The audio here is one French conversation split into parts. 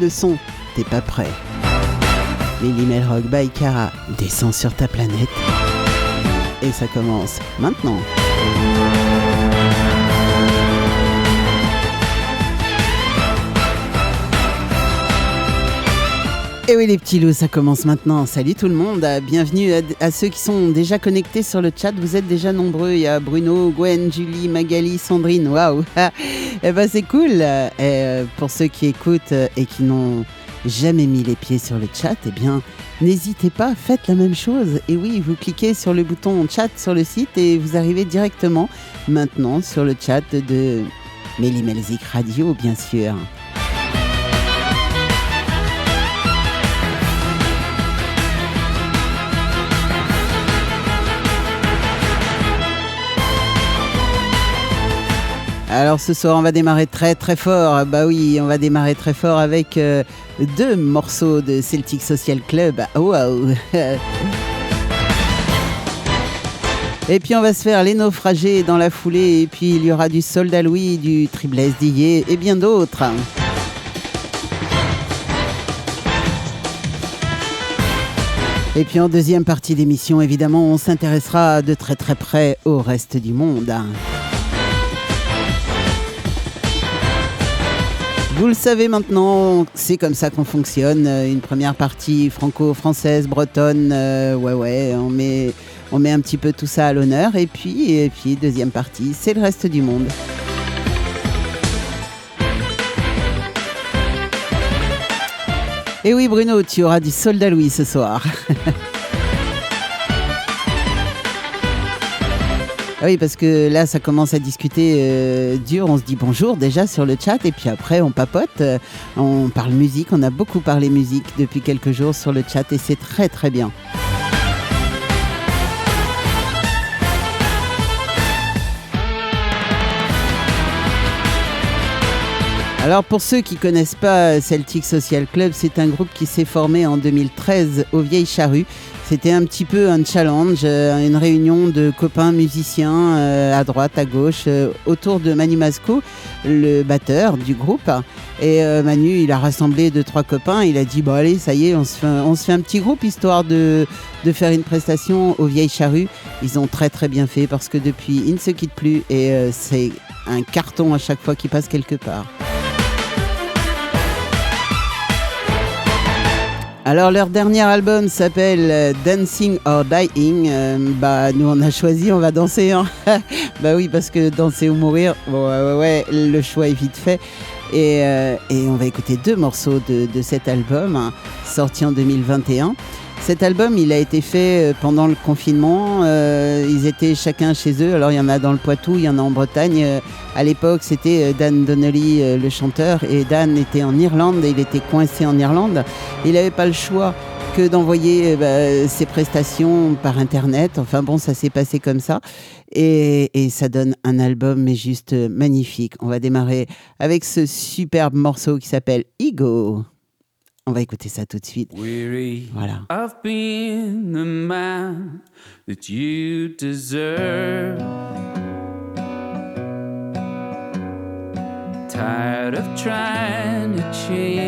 le son. T'es pas prêt. Lily Melrock by Cara descend sur ta planète. Et ça commence maintenant. Et oui les petits loups, ça commence maintenant. Salut tout le monde, bienvenue à, ceux qui sont déjà connectés sur le chat. Vous êtes déjà nombreux. Il y a Bruno, Gwen, Julie, Magali, Sandrine. Waouh Eh ben c'est cool. Et euh, pour ceux qui écoutent euh, et qui n'ont jamais mis les pieds sur le chat, eh bien n'hésitez pas, faites la même chose. Et oui, vous cliquez sur le bouton chat sur le site et vous arrivez directement maintenant sur le chat de Melzik Radio, bien sûr. Alors ce soir, on va démarrer très très fort. Bah oui, on va démarrer très fort avec euh, deux morceaux de Celtic Social Club. Waouh Et puis on va se faire les naufragés dans la foulée. Et puis il y aura du Soldat Louis, du Triblesse d'Illet et bien d'autres. Et puis en deuxième partie d'émission, évidemment, on s'intéressera de très très près au reste du monde. Vous le savez maintenant, c'est comme ça qu'on fonctionne. Euh, une première partie franco-française, bretonne, euh, ouais ouais, on met, on met un petit peu tout ça à l'honneur. Et puis, et puis deuxième partie, c'est le reste du monde. Et oui Bruno, tu auras du soldat Louis ce soir. oui, parce que là, ça commence à discuter euh, dur. On se dit bonjour déjà sur le chat et puis après, on papote. Euh, on parle musique. On a beaucoup parlé musique depuis quelques jours sur le chat et c'est très très bien. Alors pour ceux qui connaissent pas Celtic Social Club, c'est un groupe qui s'est formé en 2013 au Vieilles Charrues. C'était un petit peu un challenge, euh, une réunion de copains musiciens euh, à droite, à gauche, euh, autour de Manu Masco, le batteur du groupe. Et Manu, il a rassemblé deux, trois copains. Il a dit, bon allez, ça y est, on se fait, un petit groupe histoire de, de faire une prestation aux Vieilles Charrues. Ils ont très très bien fait parce que depuis, ils ne se quittent plus et c'est un carton à chaque fois qu'ils passent quelque part. Alors leur dernier album s'appelle euh, Dancing or Dying. Euh, bah nous on a choisi, on va danser. Hein. bah oui parce que danser ou mourir, bon, ouais, ouais, le choix est vite fait. Et, euh, et on va écouter deux morceaux de, de cet album hein, sorti en 2021. Cet album, il a été fait euh, pendant le confinement. Euh, ils étaient chacun chez eux. Alors, il y en a dans le Poitou, il y en a en Bretagne. Euh, à l'époque, c'était Dan Donnelly, le chanteur, et Dan était en Irlande. Et il était coincé en Irlande. Il n'avait pas le choix que d'envoyer bah, ses prestations par Internet. Enfin bon, ça s'est passé comme ça. Et, et, ça donne un album, mais juste magnifique. On va démarrer avec ce superbe morceau qui s'appelle Ego. On va écouter ça tout de suite. Weary voilà. I've been the man that you deserve. Tired of trying to change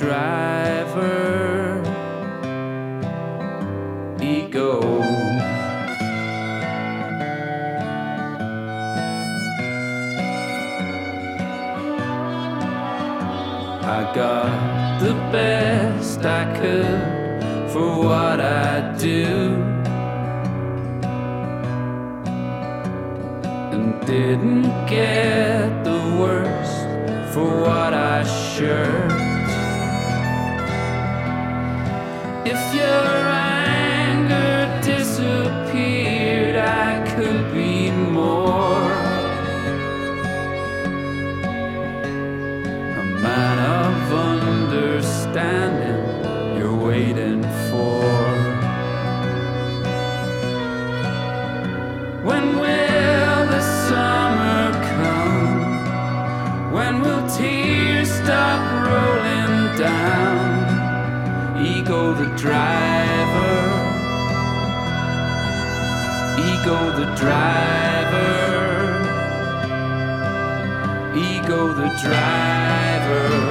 driver, ego. I got the best I could for what I do. And didn't get the worst for what I shirked. Driver. Ego the driver. Ego the driver.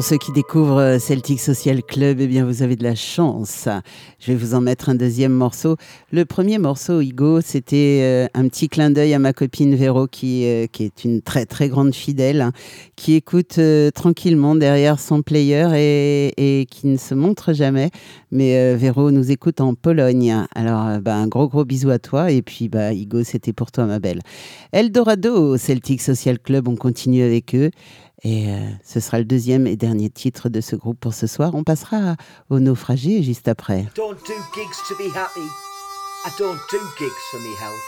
Pour ceux qui découvrent euh, Celtic Social Club, eh bien, vous avez de la chance. Je vais vous en mettre un deuxième morceau. Le premier morceau, Igo, c'était euh, un petit clin d'œil à ma copine Véro, qui, euh, qui est une très, très grande fidèle, hein, qui écoute tranquillement derrière son player et, et, qui ne se montre jamais. Mais Véro nous écoute en Pologne. Alors, bah, un gros, gros bisou à toi. Et puis, bah, Igo, c'était pour toi, ma belle. Eldorado, Celtic Social Club, on continue avec eux. Et euh, ce sera le deuxième et dernier titre de ce groupe pour ce soir. On passera au naufragé juste après. I don't do gigs to be happy. I don't do gigs for me health.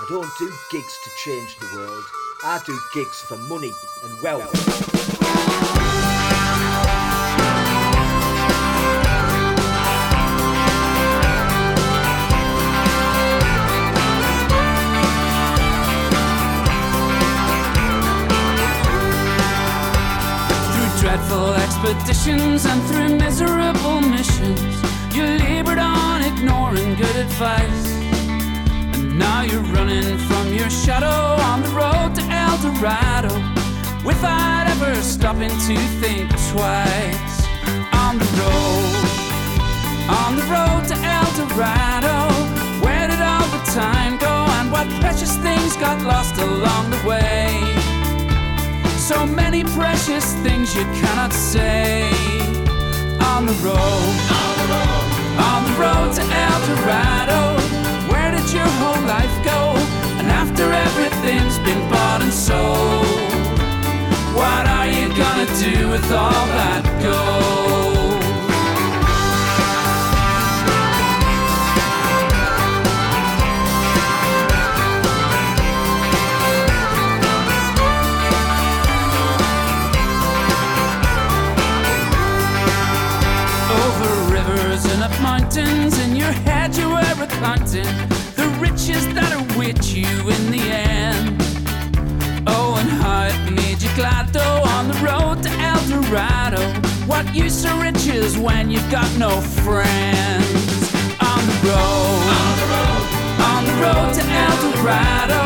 I don't do gigs to change the world. I do gigs for money and wealth. Dreadful expeditions and through miserable missions. You labored on ignoring good advice. And now you're running from your shadow on the road to El Dorado without ever stopping to think twice. On the road, on the road to El Dorado, where did all the time go and what precious things got lost along the way? So many precious things you cannot say. On the road, on the road, on the road to El Dorado. Where did your whole life go? And after everything's been bought and sold, what are you gonna do with all that gold? In your head, you were recounting the riches that await you in the end. Oh, and it made you glad though on the road to El Dorado. What use are riches when you've got no friends? On the road, on the road, on the road to El Dorado.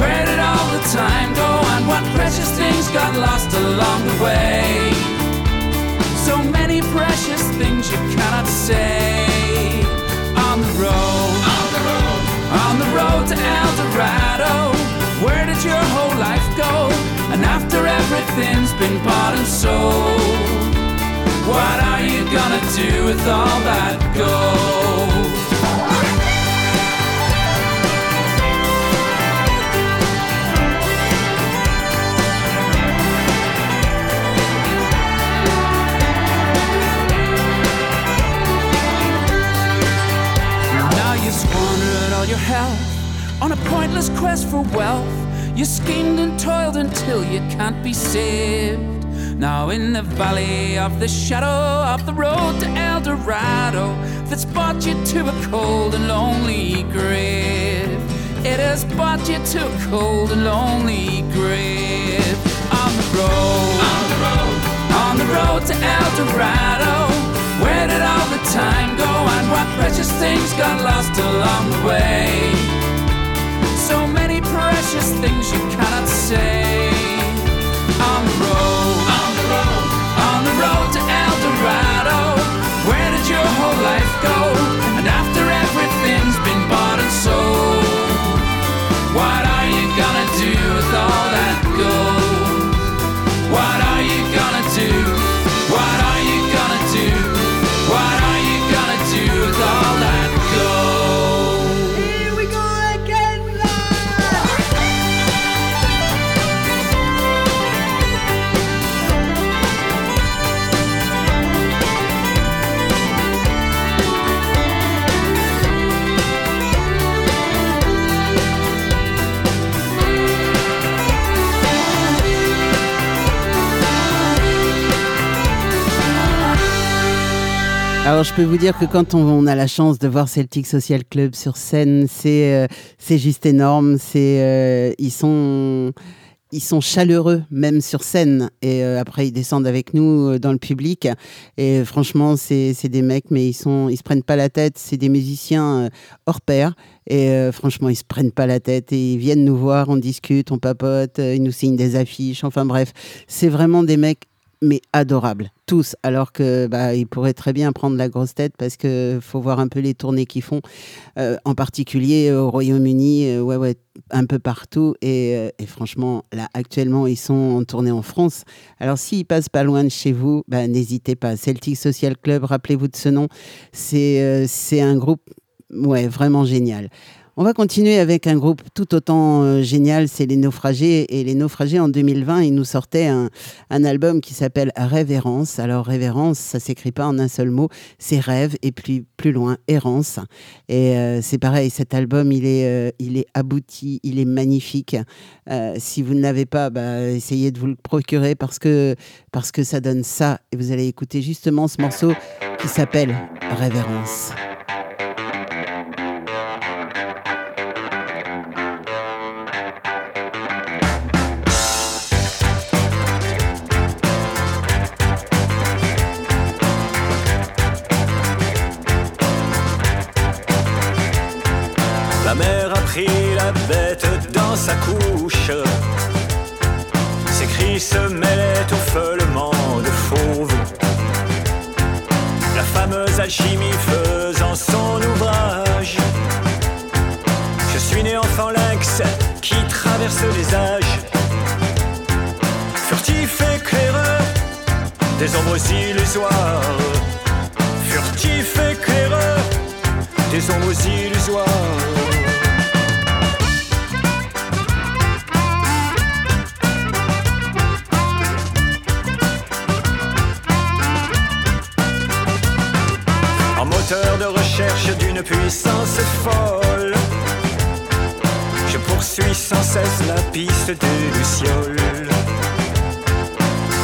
Where did all the time go and what precious things got lost along the way? So many precious things you cannot say. On the road, on the road, on the road to El Dorado. Where did your whole life go? And after everything's been bought and sold, what are you gonna do with all that gold? Your health on a pointless quest for wealth. You schemed and toiled until you can't be saved. Now in the valley of the shadow of the road to El Dorado, that's brought you to a cold and lonely grave. It has brought you to a cold and lonely grave. On the road, on the road, on the road to El Dorado. Where did all the time go and what precious things got lost along the way? So many precious things you cannot say. On the road, on the road, on the road to El Dorado. Where did your whole life go? And after everything's been bought and sold, what are you gonna do with all Alors je peux vous dire que quand on, a la chance de voir Celtic Social Club sur scène, c'est euh, c'est juste énorme. C'est euh, ils sont ils sont chaleureux même sur scène et euh, après ils descendent avec nous euh, dans le public et franchement c'est des mecs mais ils sont ils se prennent pas la tête. C'est des musiciens euh, hors pair et euh, franchement ils se prennent pas la tête et ils viennent nous voir, on discute, on papote, ils nous signent des affiches. Enfin bref, c'est vraiment des mecs mais adorables, tous, alors que bah, pourraient très bien prendre la grosse tête parce que faut voir un peu les tournées qu'ils font, euh, en particulier au Royaume-Uni, euh, ouais, ouais, un peu partout. Et, euh, franchement, là, actuellement, ils sont en tournée en France. Alors, s'ils passent pas loin de chez vous, bah, n'hésitez pas. Celtic Social Club, rappelez-vous de ce nom. C'est euh, c'est un groupe, ouais, vraiment génial. On va continuer avec un groupe tout autant euh, génial, c'est Les Naufragés. Et Les Naufragés, en 2020, ils nous sortaient un, album qui s'appelle Révérence. Alors, Révérence, ça s'écrit pas en un seul mot, c'est rêve, et puis plus loin, errance. Et euh, c'est pareil, cet album, il est, euh, il est abouti, il est magnifique. Si vous ne l'avez pas, bah, essayez de vous le procurer parce que, parce que ça donne ça. Et vous allez écouter justement ce morceau qui s'appelle Révérence. Sa couche. Ses cris se mêlaient au feulement de fauve. La fameuse alchimie faisant son ouvrage. Je suis né enfant lynx qui traverse les âges. Furtif éclaireur des ombres illusoires. Furtif éclaireur des ombres illusoires. D'une puissance folle, je poursuis sans cesse la piste des lucioles.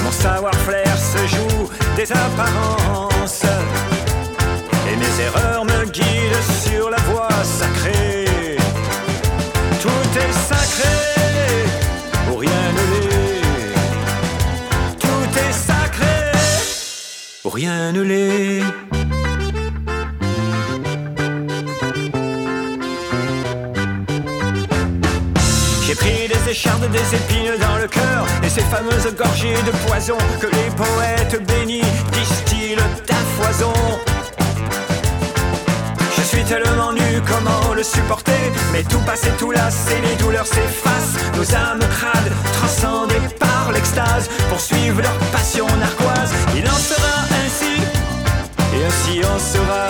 Mon savoir-faire se joue des apparences, et Les erreurs me guident sur la voie sacrée. Tout est sacré, ou rien ne l'est. Tout est sacré, ou rien ne l'est. Pris des épines dans le cœur Et ces fameuses gorgées de poison Que les poètes bénis distillent à foison. Je suis tellement nu, comment le supporter? Mais tout passe et tout lasse et les douleurs s'effacent. Nos âmes crades, transcendées par l'extase Poursuivent leur passion narquoise. Il en sera ainsi, et ainsi en sera.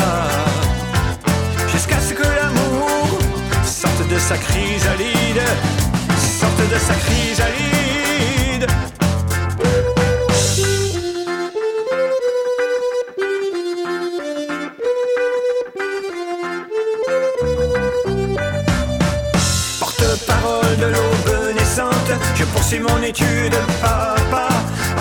Jusqu'à ce que l'amour sorte de sa chrysalide de sa chrysalide. Porte-parole de l'aube naissante Je poursuis mon étude pas à pas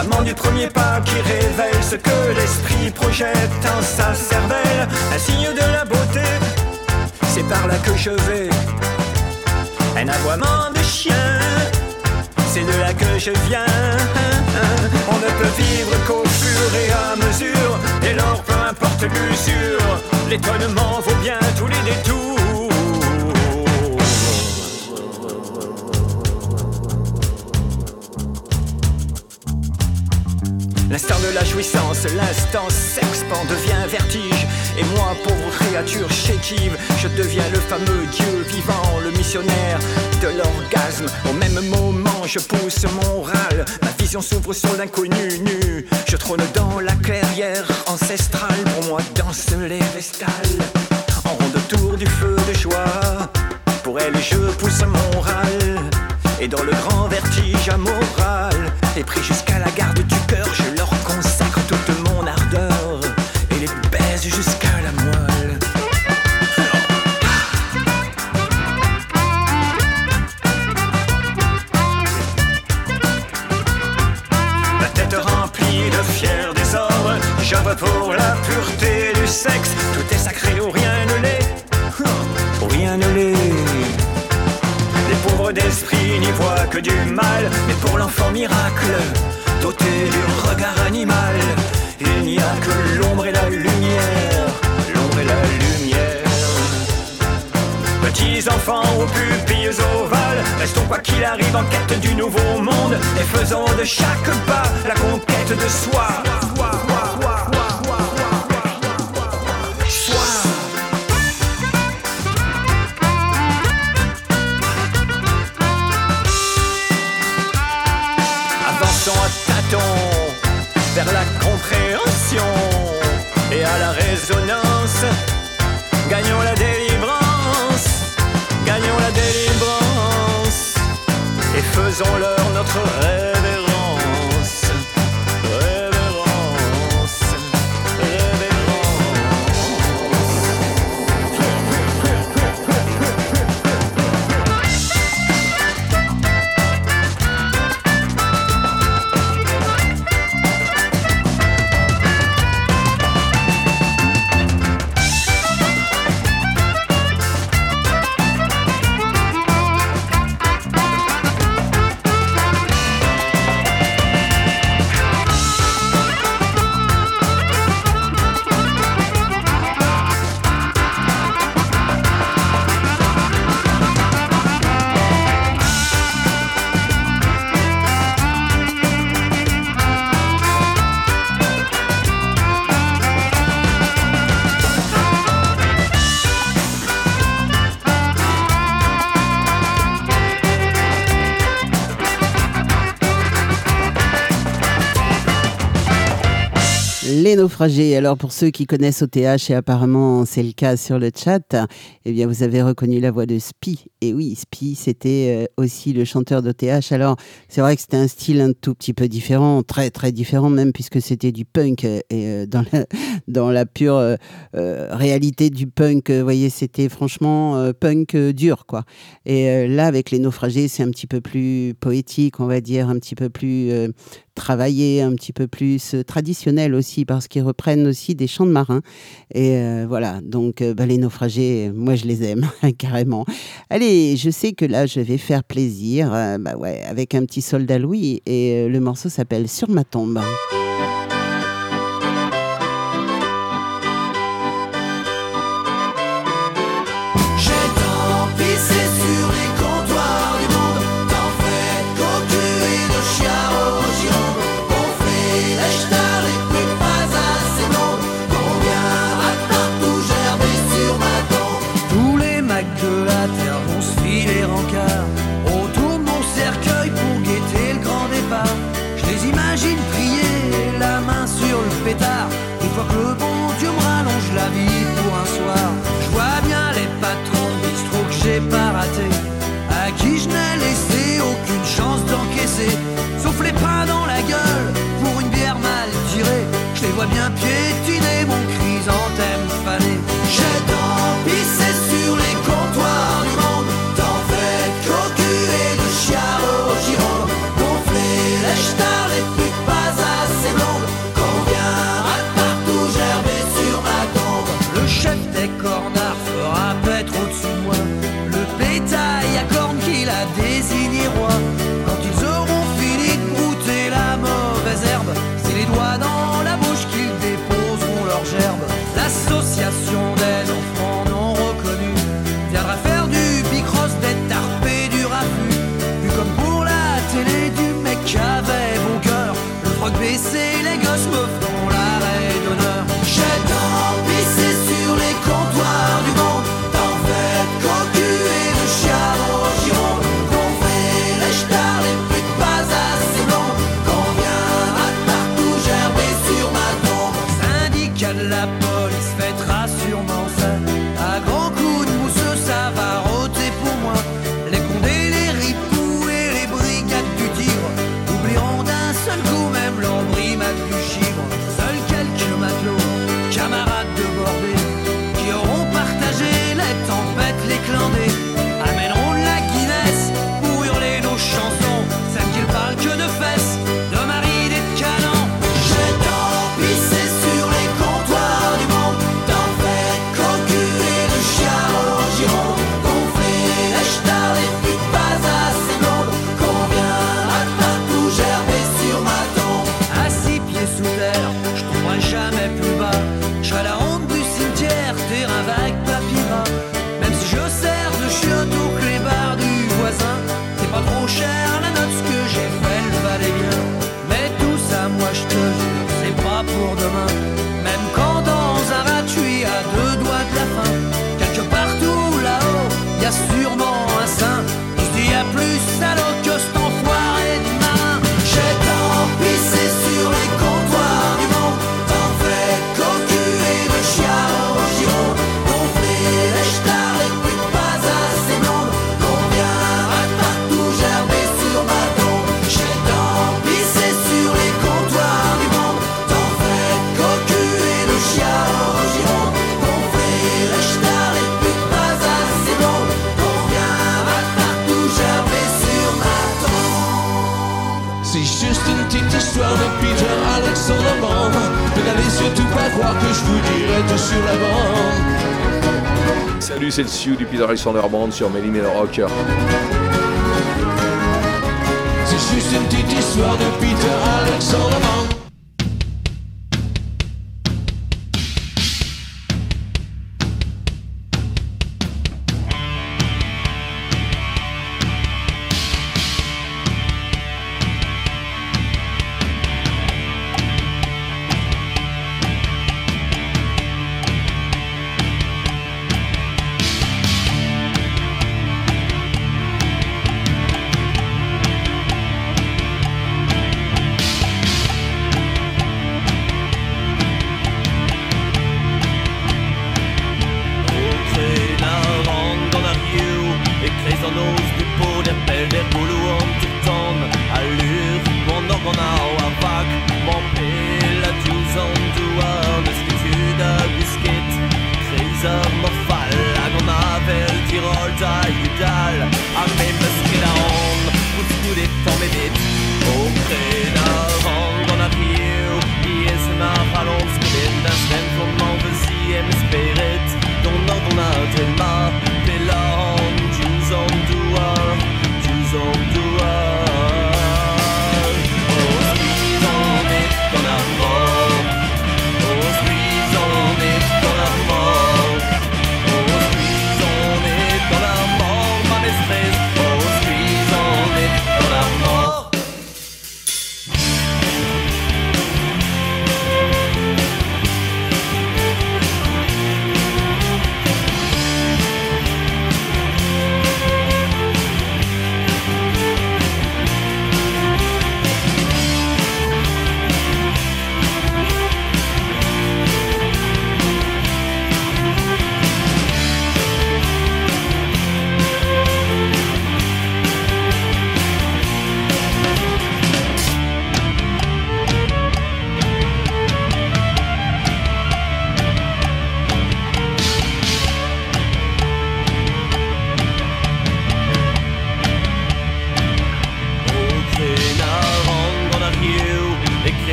Amant du premier pas qui révèle ce que l'esprit projette en sa cervelle. Un signe de la beauté C'est par là que je vais. Un aboiement de chien, c'est de là que je viens. On ne peut vivre qu'au fur et à mesure, dès lors peu importe l'usure, l'étonnement vaut bien tous les détours. L'instant de la jouissance, l'instant s'expand, devient vertige. Et moi, pauvre créature chétive, je deviens le fameux Dieu vivant, le missionnaire de l'orgasme. Au même moment, je pousse mon râle, ma vision s'ouvre sur l'inconnu nu. Je trône dans la clairière ancestrale, pour moi dansent les vestales. En ronde autour du feu de joie, pour elle je pousse mon râle. Et dans le grand vertige amoral, et pris jusqu'à la garde du cœur, que du mal, mais pour l'enfant miracle, doté du regard animal, il n'y a que l'ombre et la lumière, l'ombre et la lumière. Petits enfants aux pupilles ovales, restons quoi qu'il arrive en quête du nouveau monde, et faisons de chaque pas la conquête de. Soi. Alors pour ceux qui connaissent OTH, et apparemment c'est le cas sur le chat, eh bien vous avez reconnu la voix de Spi. Et oui, Spi, c'était euh, aussi le chanteur d'OTH. Alors c'est vrai que c'était un style un tout petit peu différent, très très différent même, puisque c'était du punk. Euh, et euh, dans, la, pure réalité du punk, vous voyez, c'était franchement punk dur. quoi. Et là, avec les naufragés, c'est un petit peu plus poétique, on va dire, un petit peu plus travaillé, un petit peu plus traditionnel aussi, parce qu'il reprennent aussi des chants de marins. Et euh, voilà, donc euh, bah, les naufragés, moi je les aime carrément. Allez, je sais que là je vais faire plaisir, euh, bah ouais, avec un petit soldat Louis et le morceau s'appelle Sur ma tombe. Alexander Brand sur Melly Mel Rock.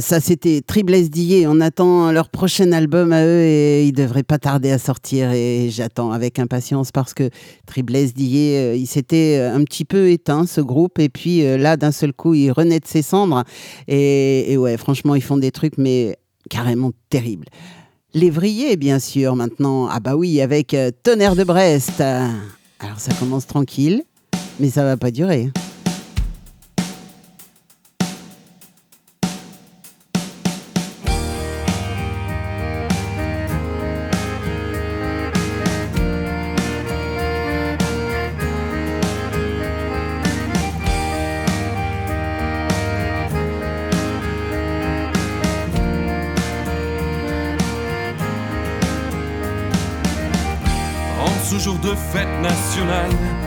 Ça c'était Triblesse d'Ier. On attend leur prochain album à eux et ils devraient pas tarder à sortir. Et j'attends avec impatience parce que Triblesse d'Ier, euh, il s'était un petit peu éteint ce groupe. Et puis euh, là, d'un seul coup, il renaît de ses cendres. Et, et ouais, franchement, ils font des trucs, mais carrément terribles. Lévrier, bien sûr, maintenant. Ah bah oui, avec euh, Tonnerre de Brest. Alors ça commence tranquille, mais ça va pas durer.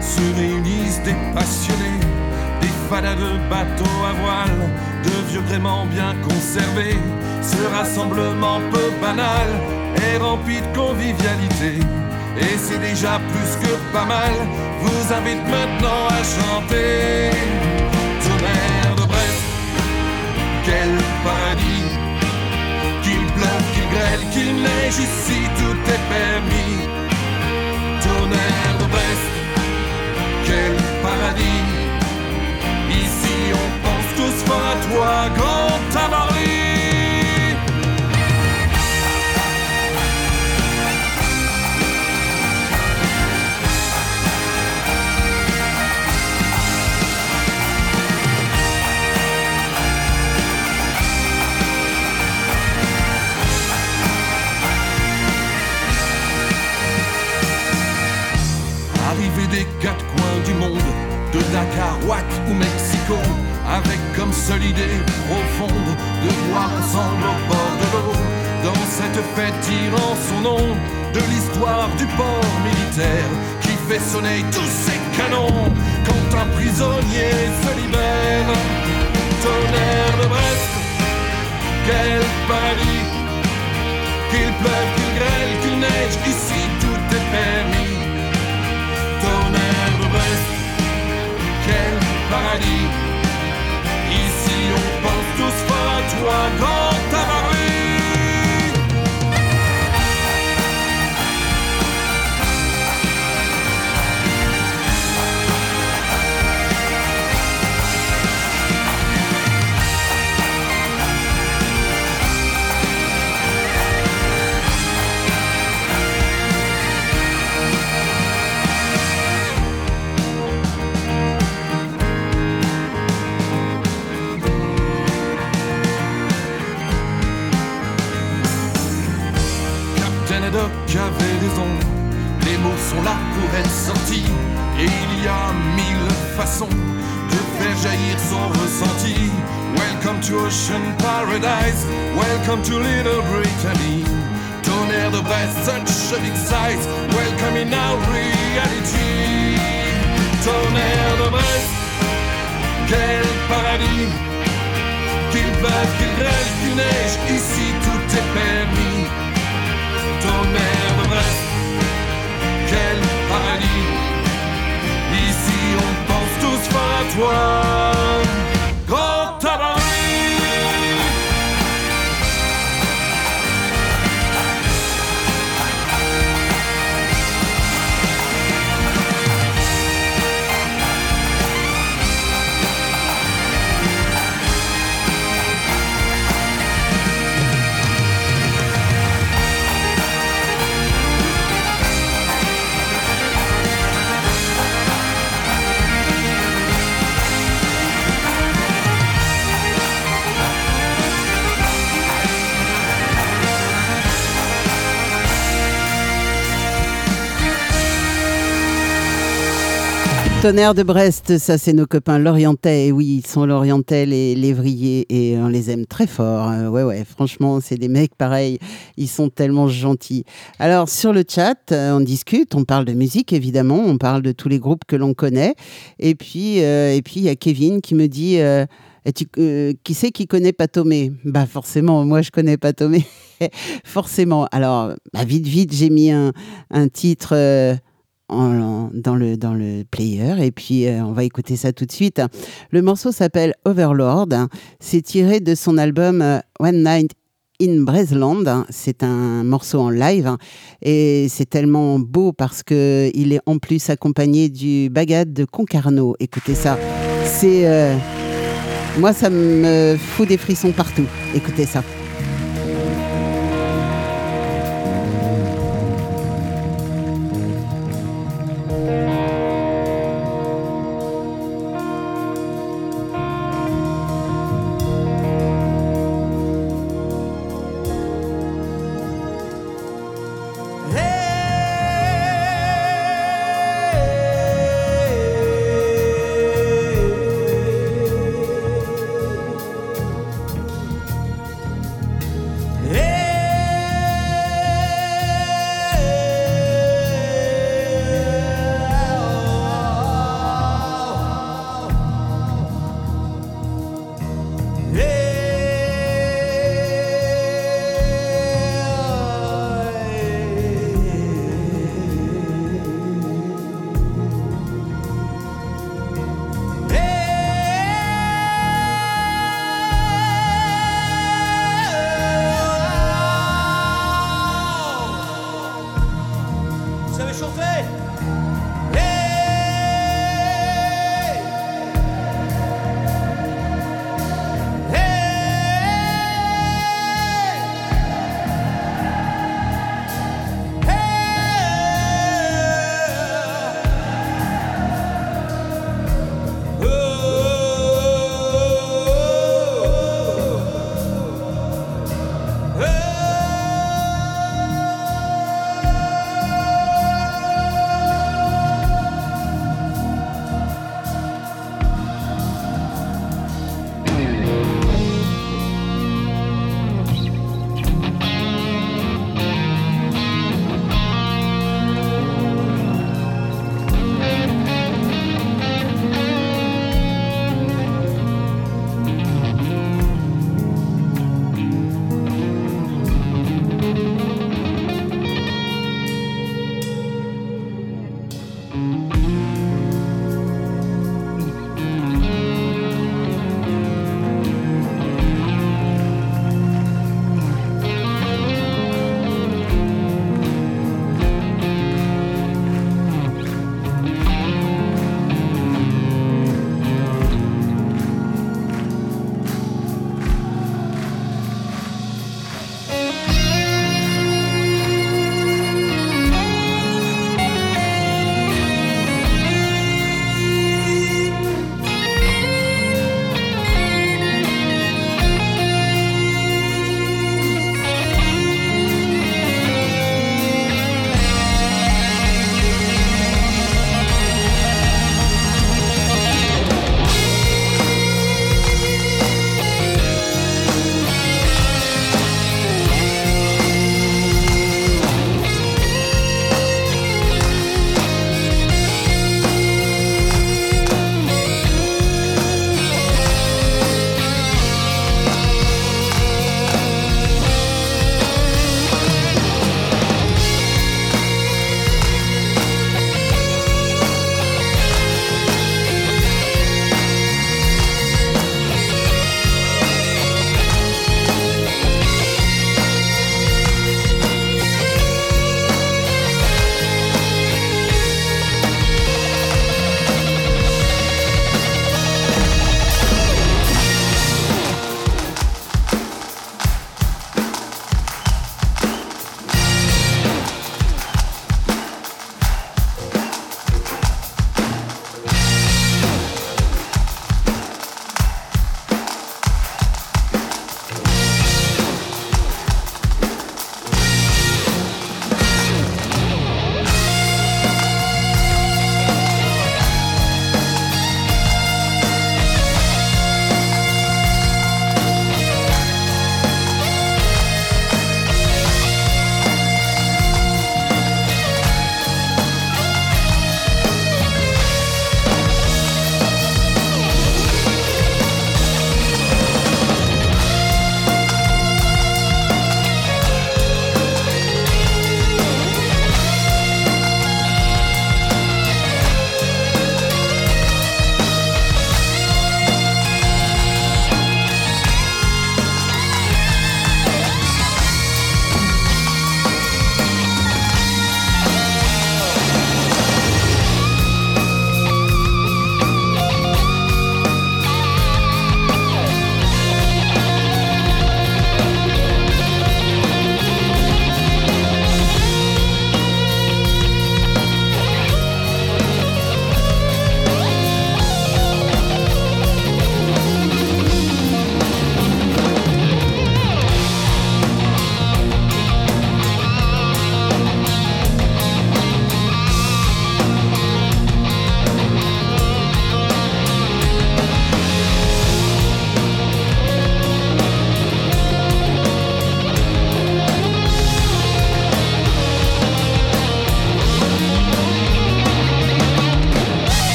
Se réunissent des passionnés, des fadas de bateaux à voile, de vieux gréements bien conservés. Ce rassemblement peu banal est rempli de convivialité. Et c'est déjà plus que pas mal, vous invite maintenant à chanter. Tonnerre de Brest, quel paradis! Qu'il pleuve, qu'il grêle, qu'il neige, ici tout est permis. Tonnerre quel paradis. Ici on pense tous fort à toi, grand Tavary. Fait sonner tous Tonnerre de Brest, ça c'est nos copains lorientais. Oui, ils sont lorientais, les lévriers, et on les aime très fort. Euh, ouais, ouais, franchement, c'est des mecs pareils. Ils sont tellement gentils. Alors, sur le chat, euh, on discute, on parle de musique, évidemment, on parle de tous les groupes que l'on connaît. Et puis, euh, et puis il y a Kevin qui me dit. tu, qui c'est qui connaît Patomé Bah forcément, moi je connais Patomé. forcément. Alors, bah, vite, vite, j'ai mis un titre dans, le, dans le player et puis euh, on va écouter ça tout de suite. Le morceau s'appelle Overlord. C'est tiré de son album euh, One Night in Bresland. C'est un morceau en live et c'est tellement beau parce que il est en plus accompagné du bagad de Concarneau. Écoutez ça. C'est euh, moi ça me fout des frissons partout. Écoutez ça.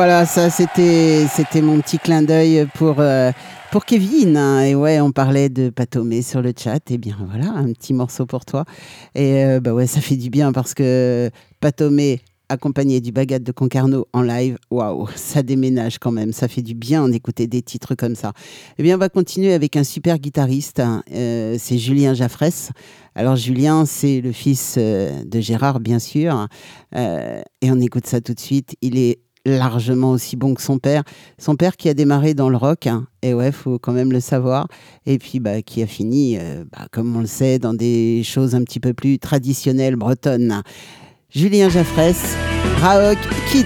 Voilà, ça c'était c'était mon petit clin d'œil pour euh, pour Kevin. hein. Et ouais, on parlait de Patomé sur le chat. Et bien voilà, un petit morceau pour toi. Et euh, bah ouais, ça fait du bien parce que Patomé accompagné du Bagat de Concarneau en live, waouh, ça déménage quand même. Ça fait du bien d'écouter des titres comme ça. Eh bien, on va continuer avec un super guitariste. hein. Euh, c'est Julien Jaffresse. Alors Julien, c'est le fils de Gérard, bien sûr. Euh, et on écoute ça tout de suite. Il est largement aussi bon que son père. Son père qui a démarré dans le rock, hein, et ouais, faut quand même le savoir, et puis bah, qui a fini, euh, bah, comme on le sait, dans des choses un petit peu plus traditionnelles bretonnes. Julien Jaffresse, Raok Kit.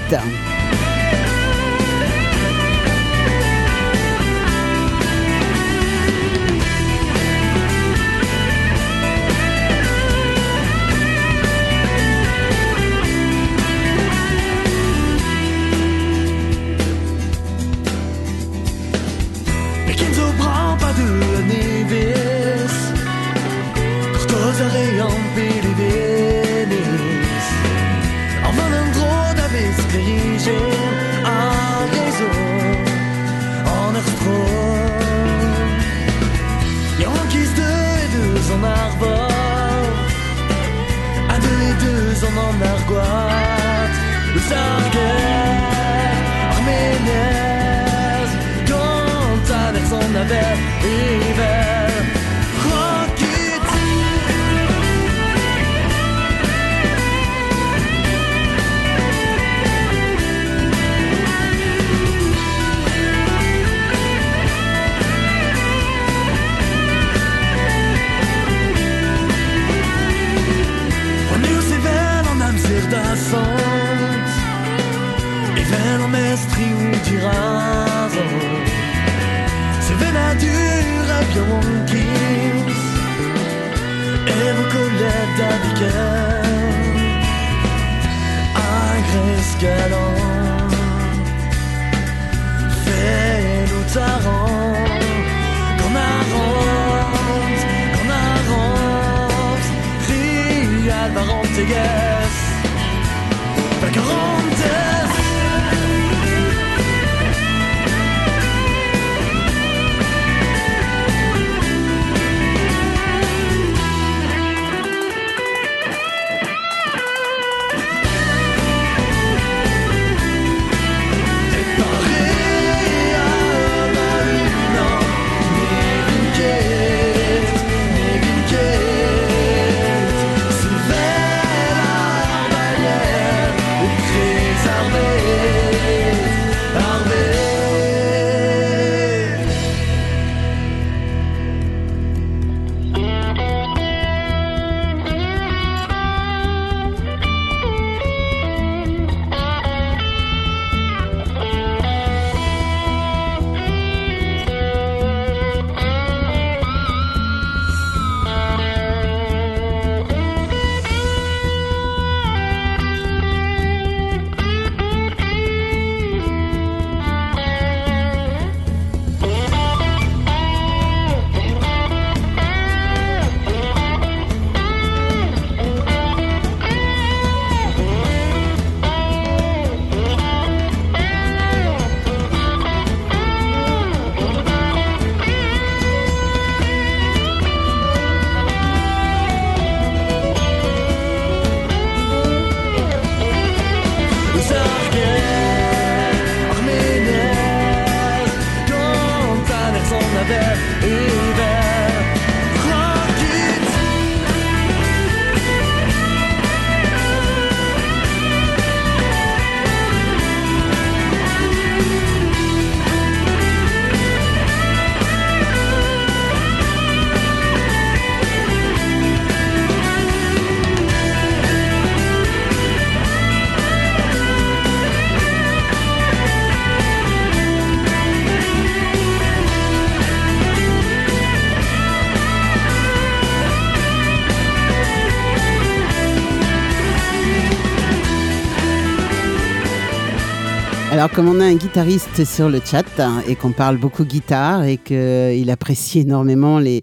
Alors, comme on a un guitariste sur le chat hein, et qu'on parle beaucoup guitare et qu'il apprécie énormément les,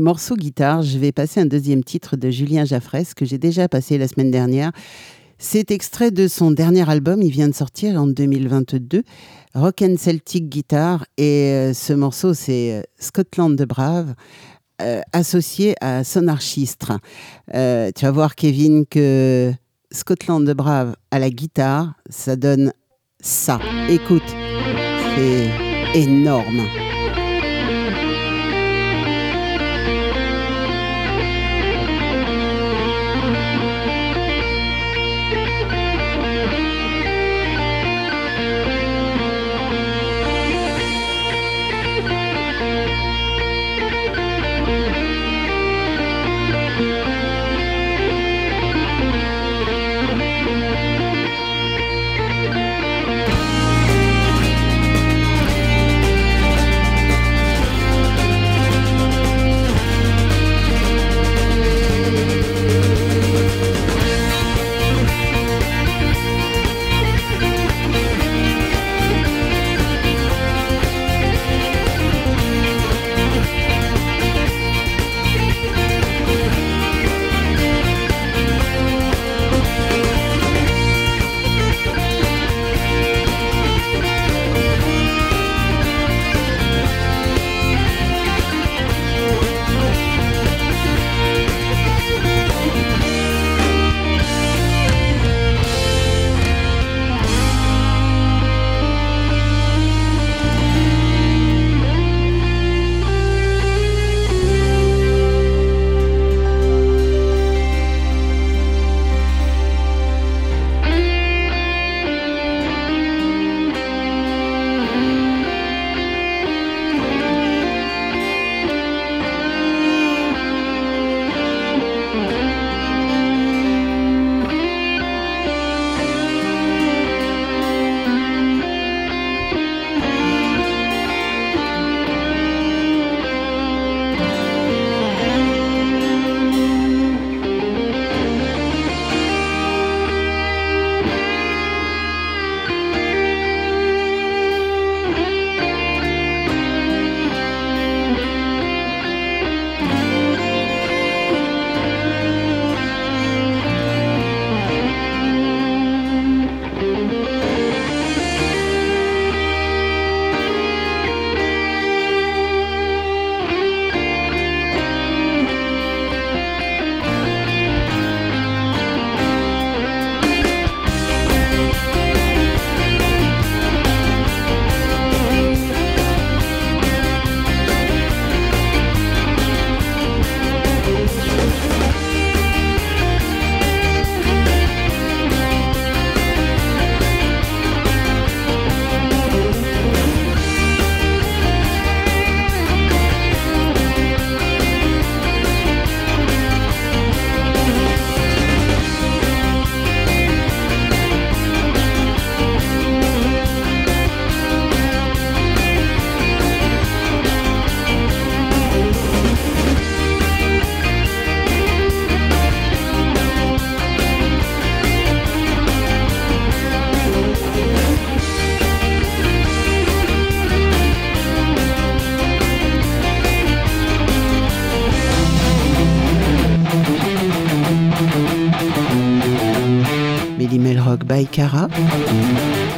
morceaux guitare, je vais passer un deuxième titre de Julien Jaffresse que j'ai déjà passé la semaine dernière. C'est extrait de son dernier album, il vient de sortir en 2022, Rock and Celtic Guitar, et euh, ce morceau c'est euh, Scotland de Brave, euh, associé à Sonarchistre. Euh, tu vas voir Kevin que Scotland de Brave à la guitare, ça donne ça. Écoute, c'est énorme.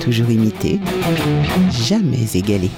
Toujours imité, jamais égalé.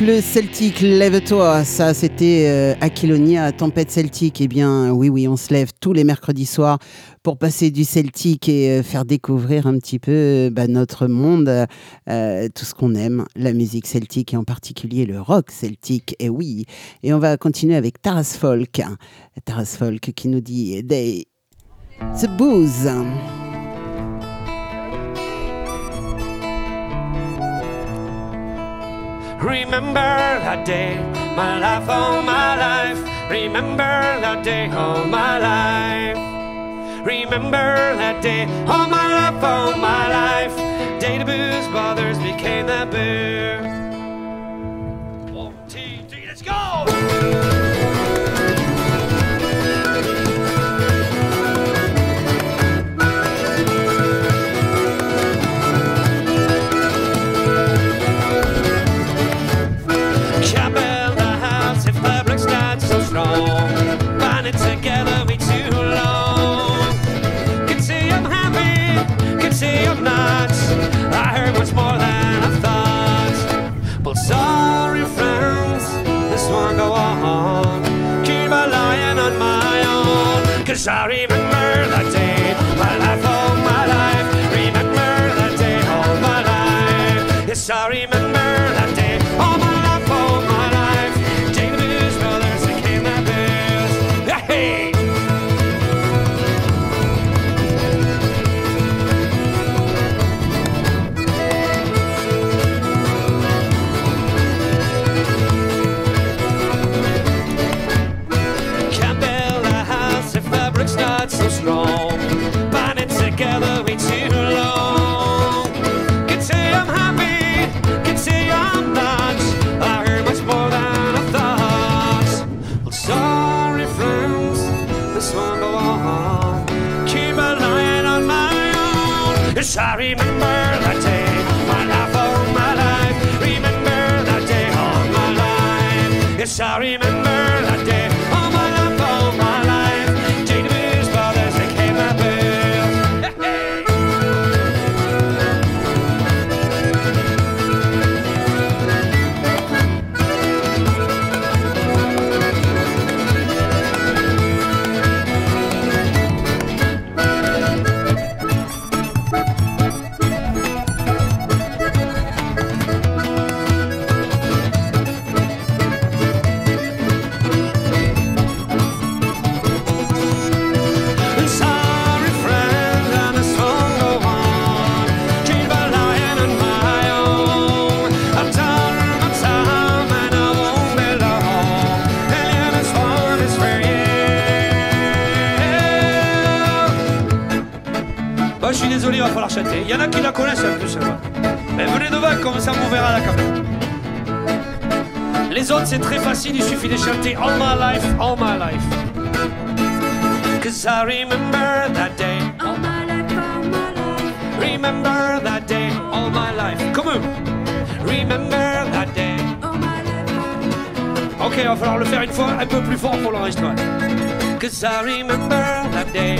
Peuple celtique, lève-toi. Ça, c'était euh, Aquilonia, tempête celtique. Eh bien, oui, oui, on se lève tous les mercredis soirs pour passer du celtique et euh, faire découvrir un petit peu bah, notre monde, euh, tout ce qu'on aime, la musique celtique et en particulier le rock celtique. Et oui, et on va continuer avec Taras Folk. Taras Folk qui nous dit They The Booze. Remember that day, my life, oh my life. Remember that day, oh my life. Remember that day, oh my life, oh my life. Day to booze bothers became that boo. One, two, three, let's go! Cause I remember that day, my life, all my life. Remember that day, all my life. Yes, I remember strong. Bind together way too long. Can say I'm happy, can say I'm not. I heard much more than I thought. Well, sorry, friends, this one go on. Keep a lying on my own. Yes, I remember that day, my life. Remember that day, all my life. Yes, I remember il va falloir chanter. Il y en a qui la connaissent un peu, celle-là. Mais venez devant, comme ça, on verra la caméra. Les autres, c'est très facile, il suffit de chanter All my life, all my life. Cause I remember that day. All my life, all my life. Remember that day, all my life. Comme eux. Remember that day. All my life, all my life. Ok, il va falloir le faire une fois un peu plus fort pour l'enregistrement. Cause I remember that day.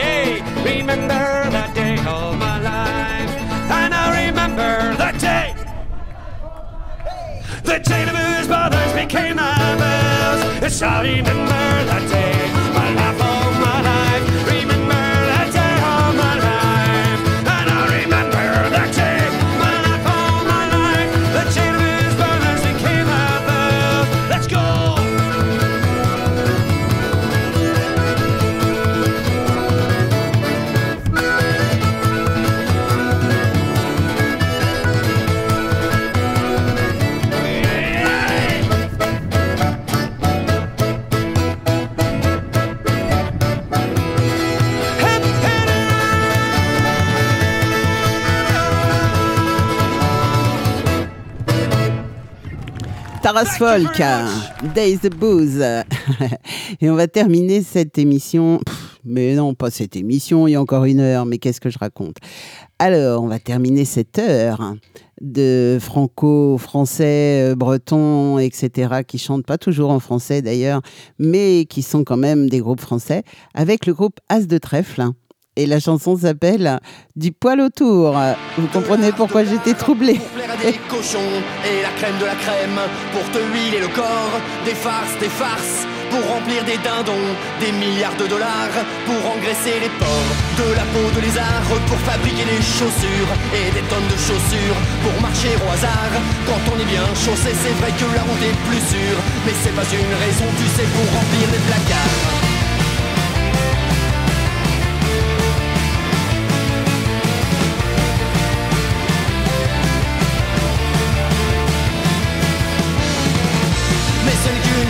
Yeah, remember that day all my life. And I remember that day. The day the Blues Brothers became my bells. Yes, I remember that day. My life, all my life. Remember Taras Folk, Days the Booze. Et on va terminer cette émission. Mais non, pas cette émission, il y a encore une heure, mais qu'est-ce que je raconte? Alors, on va terminer cette heure de franco-français, euh, bretons, etc., qui chantent pas toujours en français d'ailleurs, mais qui sont quand même des groupes français, avec le groupe As de Trèfle. Et la chanson s'appelle Du poil autour. Vous comprenez pourquoi j'étais troublée. Pour plaire à des cochons et la crème de la crème. Pour te huiler le corps, des farces, des farces. Pour remplir des dindons, des milliards de dollars. Pour engraisser les porcs, de la peau de lézard. Pour fabriquer des chaussures et des tonnes de chaussures. Pour marcher au hasard, quand on est bien chaussé C'est vrai que la route est plus sûre. Mais c'est pas une raison, tu sais, pour remplir des placards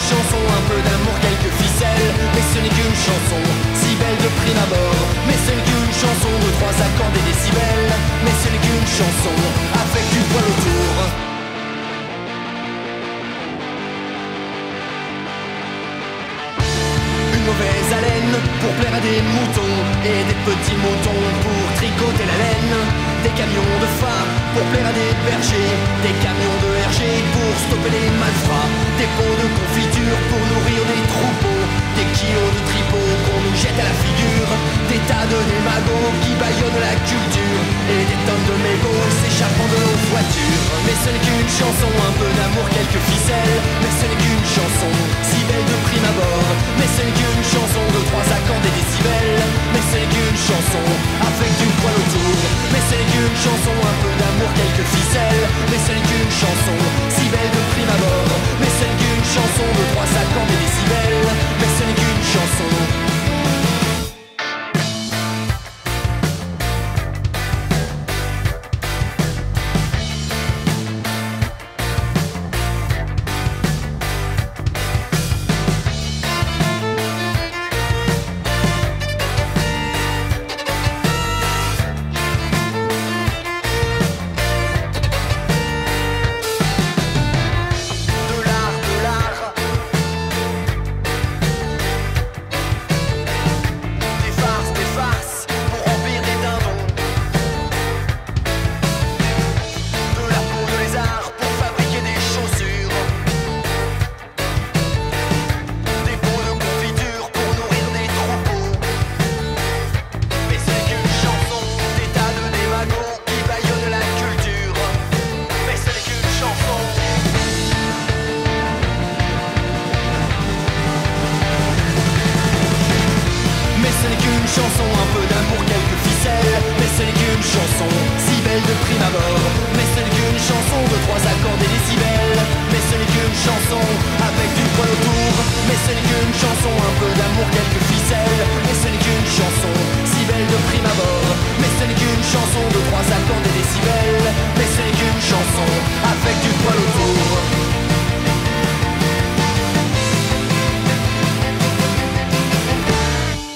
qu'une chanson, un peu d'amour, quelques ficelles. Mais ce n'est qu'une chanson, si belle de prime abord. Mais ce n'est qu'une chanson de trois accords des décibels. Mais ce n'est qu'une chanson, avec du poil autour. Une mauvaise haleine pour plaire à des moutons Et des petits moutons pour tricoter la laine Des camions de faim pour plaire à des bergers. Des camions de RG pour stopper les malfrats. Des pots de confiture pour nourrir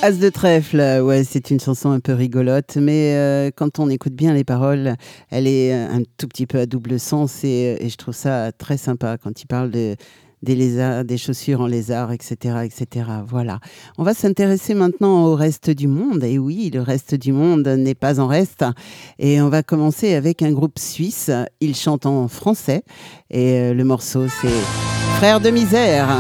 As de trèfle, ouais, c'est une chanson un peu rigolote, mais euh, quand on écoute bien les paroles, elle est euh, un tout petit peu à double sens euh, et, je trouve ça très sympa quand il parle des lézards, des chaussures en lézard, etc., etc. Voilà. On va s'intéresser maintenant au reste du monde. Et oui, le reste du monde n'est pas en reste. Et on va commencer avec un groupe suisse. Ils chantent en français. Et le morceau, c'est Frères de misère.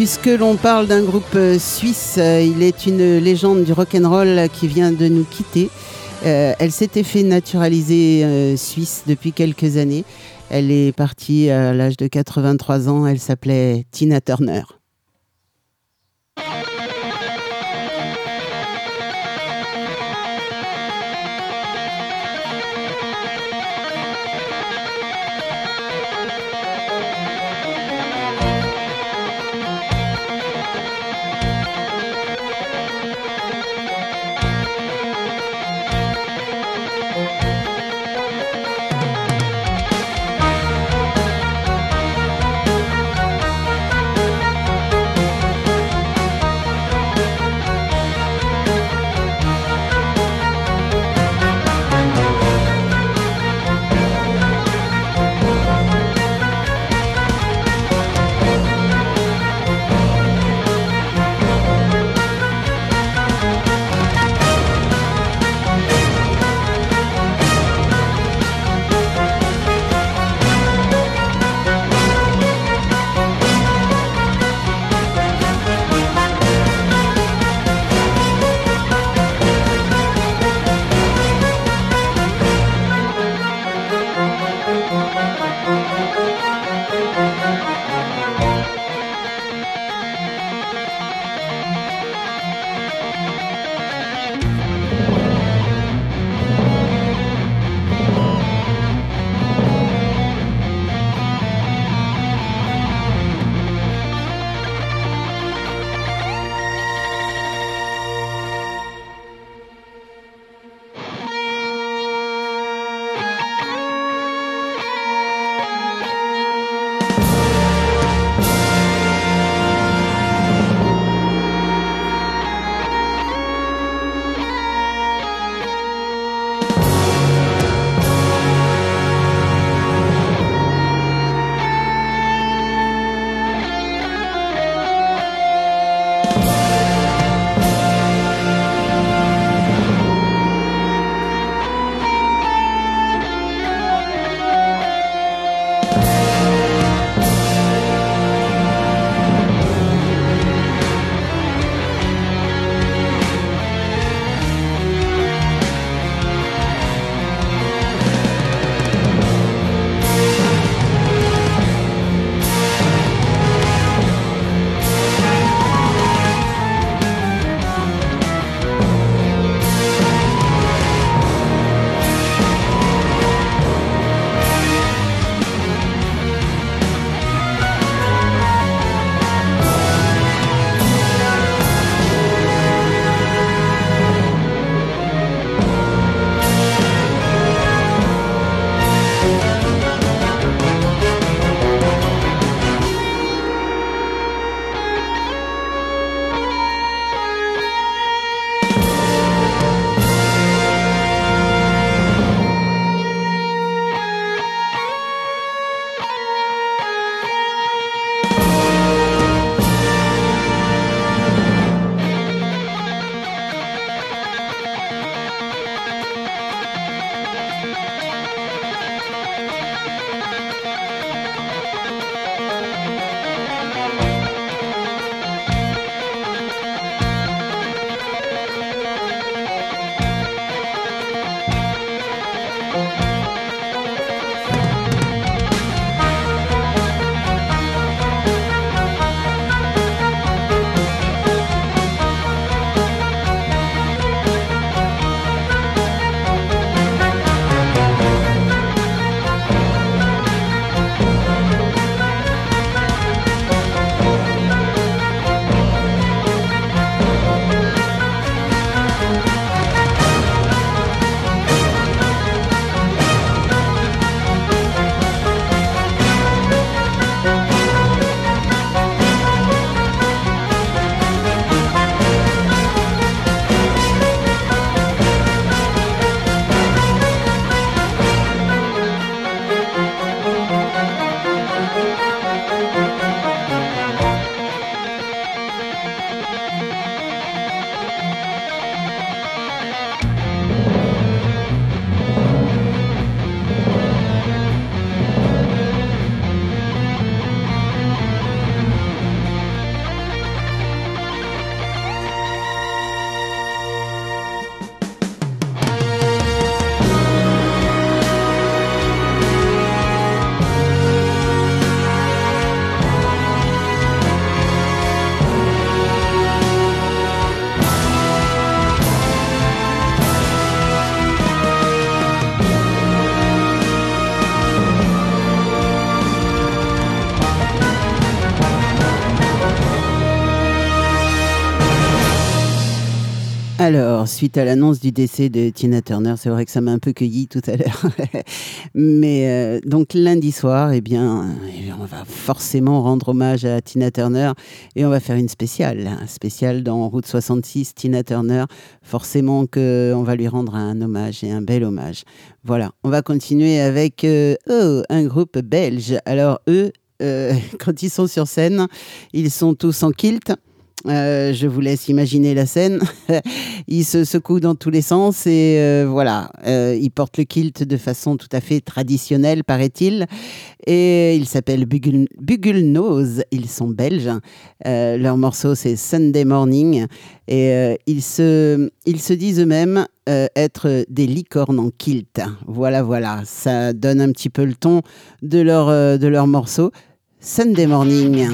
puisque l'on parle d'un groupe euh, suisse, euh, il est une légende du rock and roll qui vient de nous quitter. Euh, elle s'était fait naturaliser suisse depuis quelques années. Elle est partie à l'âge de 83 ans. Elle s'appelait Tina Turner. Alors, suite à l'annonce du décès de Tina Turner, c'est vrai que ça m'a un peu cueilli tout à l'heure. Mais euh, donc lundi soir, eh bien, eh on va forcément rendre hommage à Tina Turner et on va faire une spéciale, un spécial dans Route 66, Tina Turner. Forcément que on va lui rendre un hommage et un bel hommage. Voilà, on va continuer avec euh, oh, un groupe belge. Alors eux, euh, quand ils sont sur scène, ils sont tous en kilt. Euh, je vous laisse imaginer la scène. il se secoue dans tous les sens et euh, voilà, euh, il porte le kilt de façon tout à fait traditionnelle, paraît-il. Et il s'appelle Bugul, Bugul Nose. Ils sont belges. leur morceau, c'est Sunday Morning. Et ils, se, ils se disent eux-mêmes être des licornes en kilt. Voilà, voilà. Ça donne un petit peu le ton de leur, de leur morceau. Sunday Morning.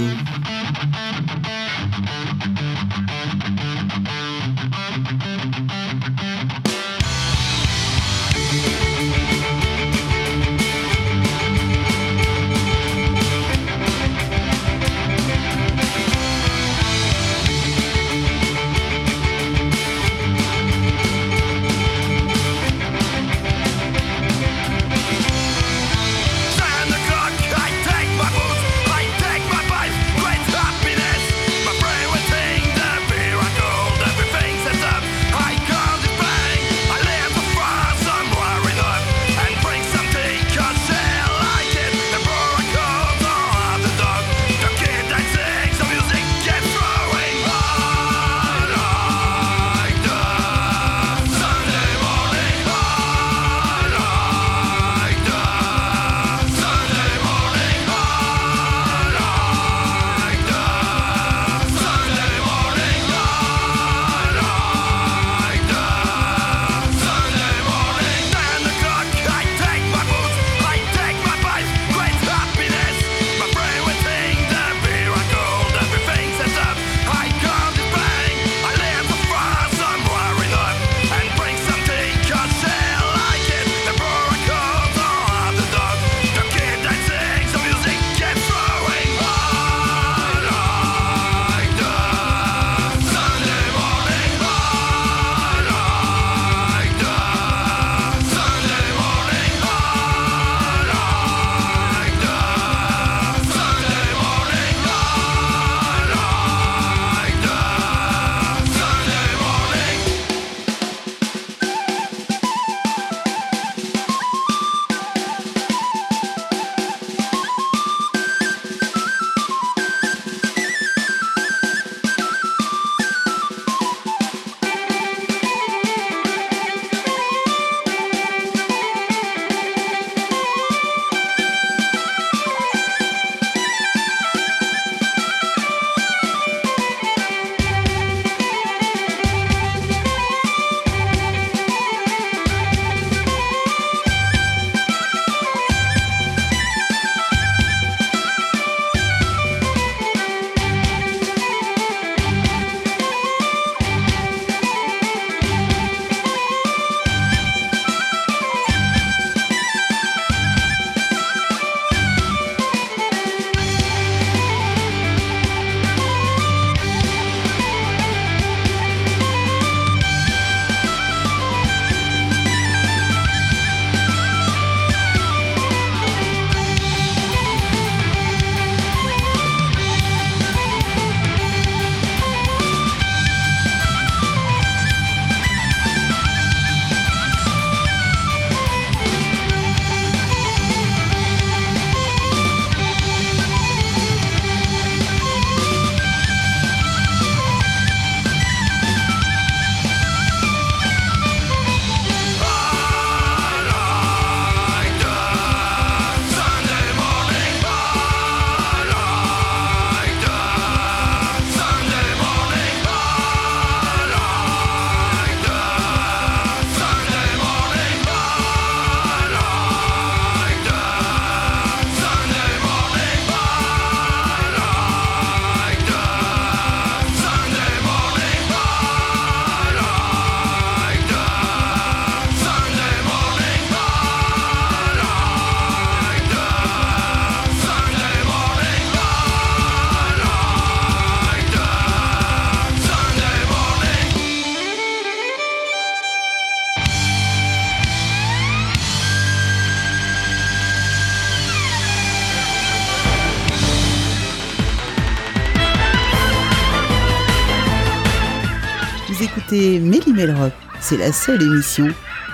Rock. C'est la seule émission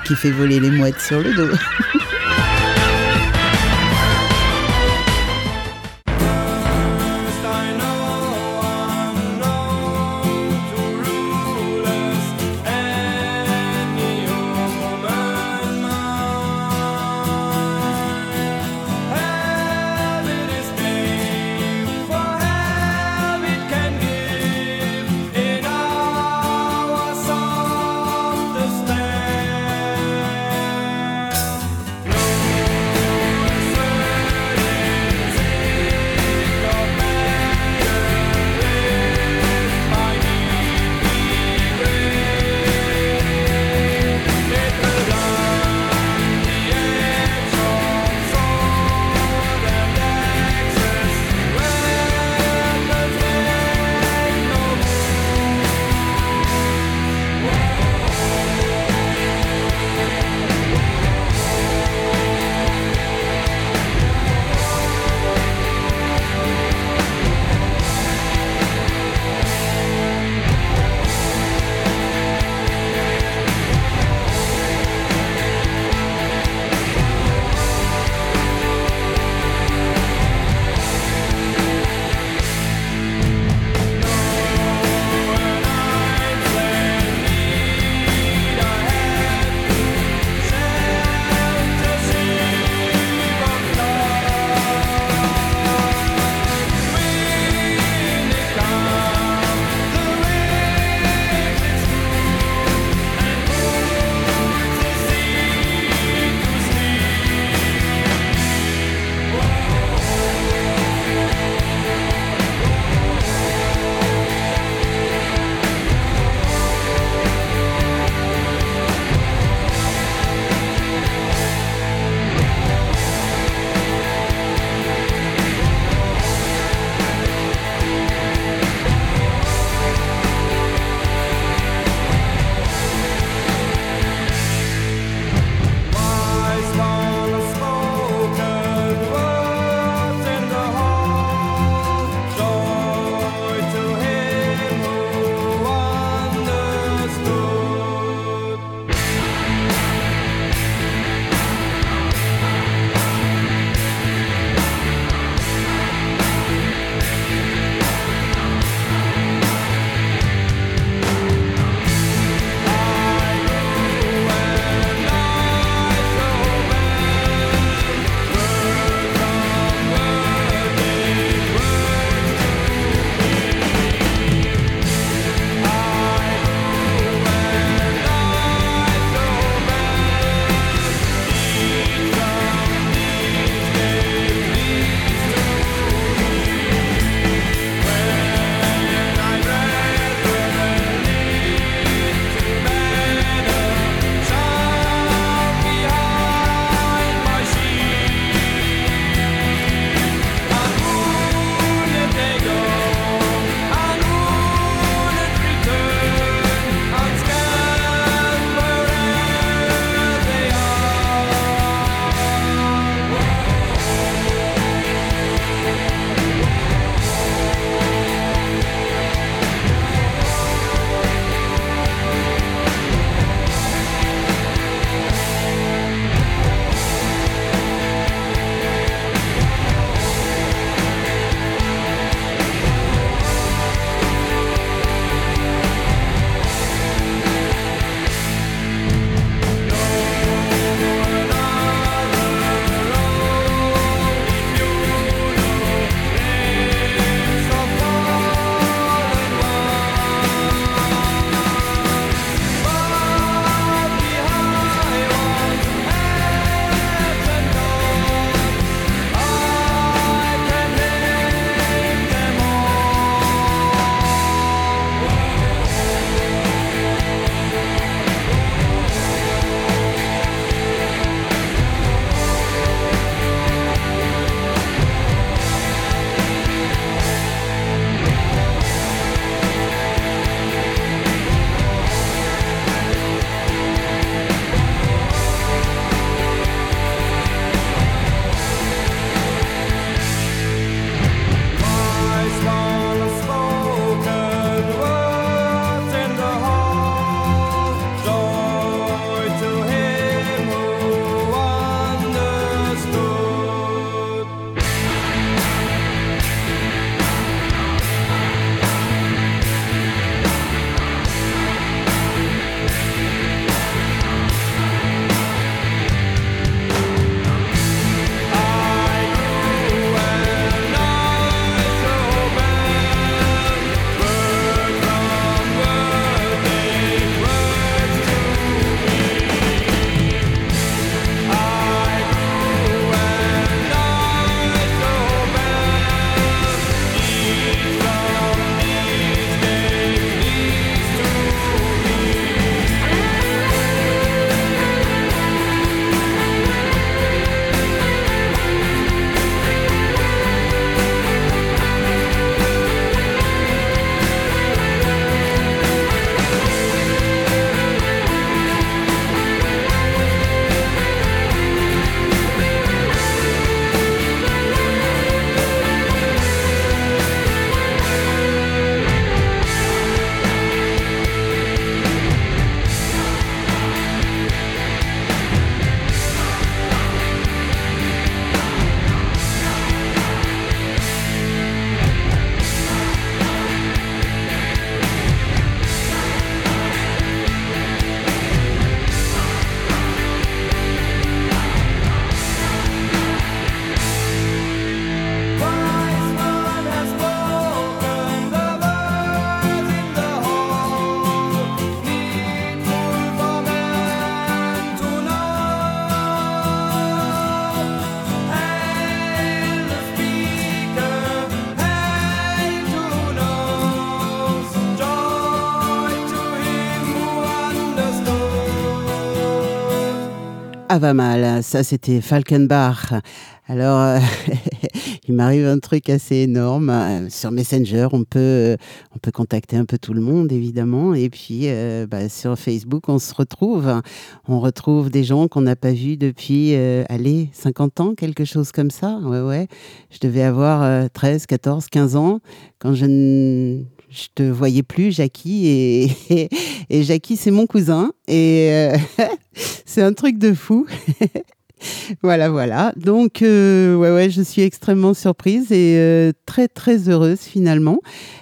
qui fait voler les mouettes sur le dos. Avamal. Ça, c'était Falkenbach. Alors, euh, il m'arrive un truc assez énorme. Sur Messenger, on peut, on peut contacter un peu tout le monde, évidemment. Et puis, euh, bah, sur Facebook, on se retrouve. On retrouve des gens qu'on n'a pas vus depuis, euh, allez, 50 ans, quelque chose comme ça. Ouais, ouais. Je devais avoir euh, 13, 14, 15 ans quand je je te voyais plus, Jackie. Et, Jackie, c'est mon cousin. Et euh, c'est un truc de fou. voilà, voilà. Donc, euh, ouais, ouais, je suis extrêmement surprise et euh, très, très heureuse finalement.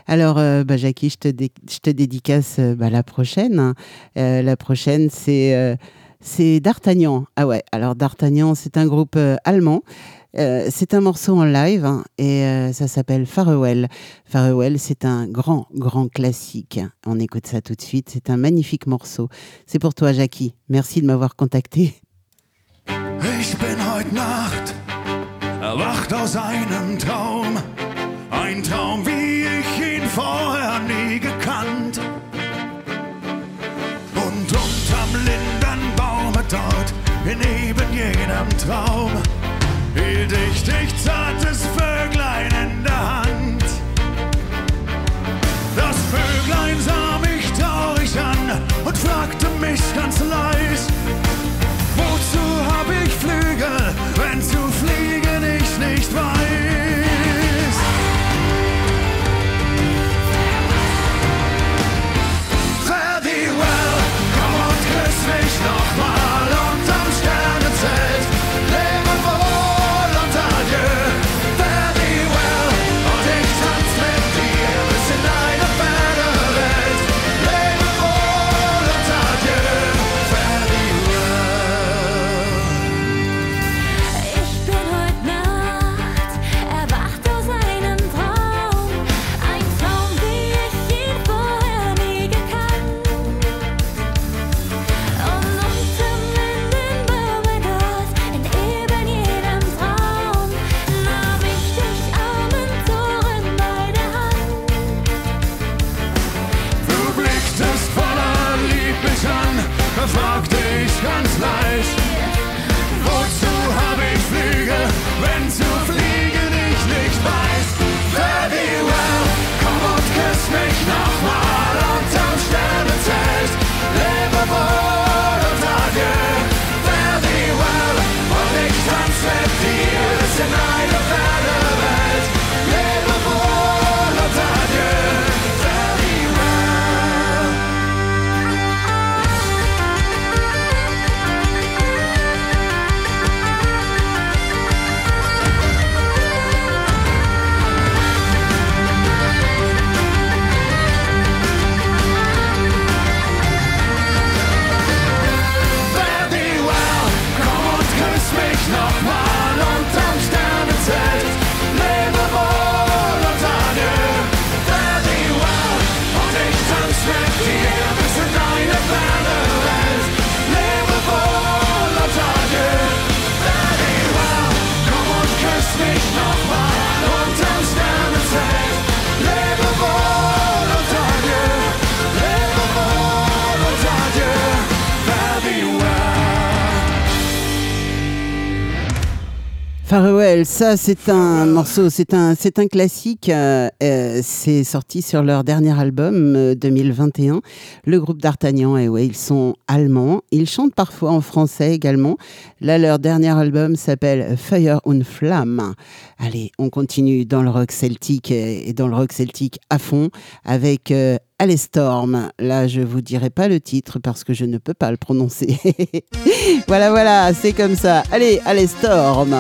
Alors, bah, Jackie, je te, dé- je te dédicace bah, la prochaine. La prochaine, c'est c'est D'Artagnan. Ah ouais, alors D'Artagnan, c'est un groupe allemand. Euh, c'est un morceau en live hein, et euh, ça s'appelle Farewell. Farewell, c'est un grand, grand classique. On écoute ça tout de suite. C'est un magnifique morceau. C'est pour toi, Jackie. Merci de m'avoir contacté. Hielt ich dich zartes Vöglein in der Hand. Das Vöglein sah mich traurig an und fragte mich ganz ça c'est un morceau, c'est un, c'est un classique. euh, euh, c'est sorti sur leur dernier album euh, 2021. Le groupe d'Artagnan, et ouais, ils sont allemands. Ils chantent parfois en français également. Là, leur dernier album s'appelle Fire und Flamme. Allez, on continue dans le rock celtique et et dans le rock celtique à fond avec euh, Alestorm. Là, je vous dirai pas le titre parce que je ne peux pas le prononcer. voilà, voilà, c'est comme ça. Allez, Alestorm.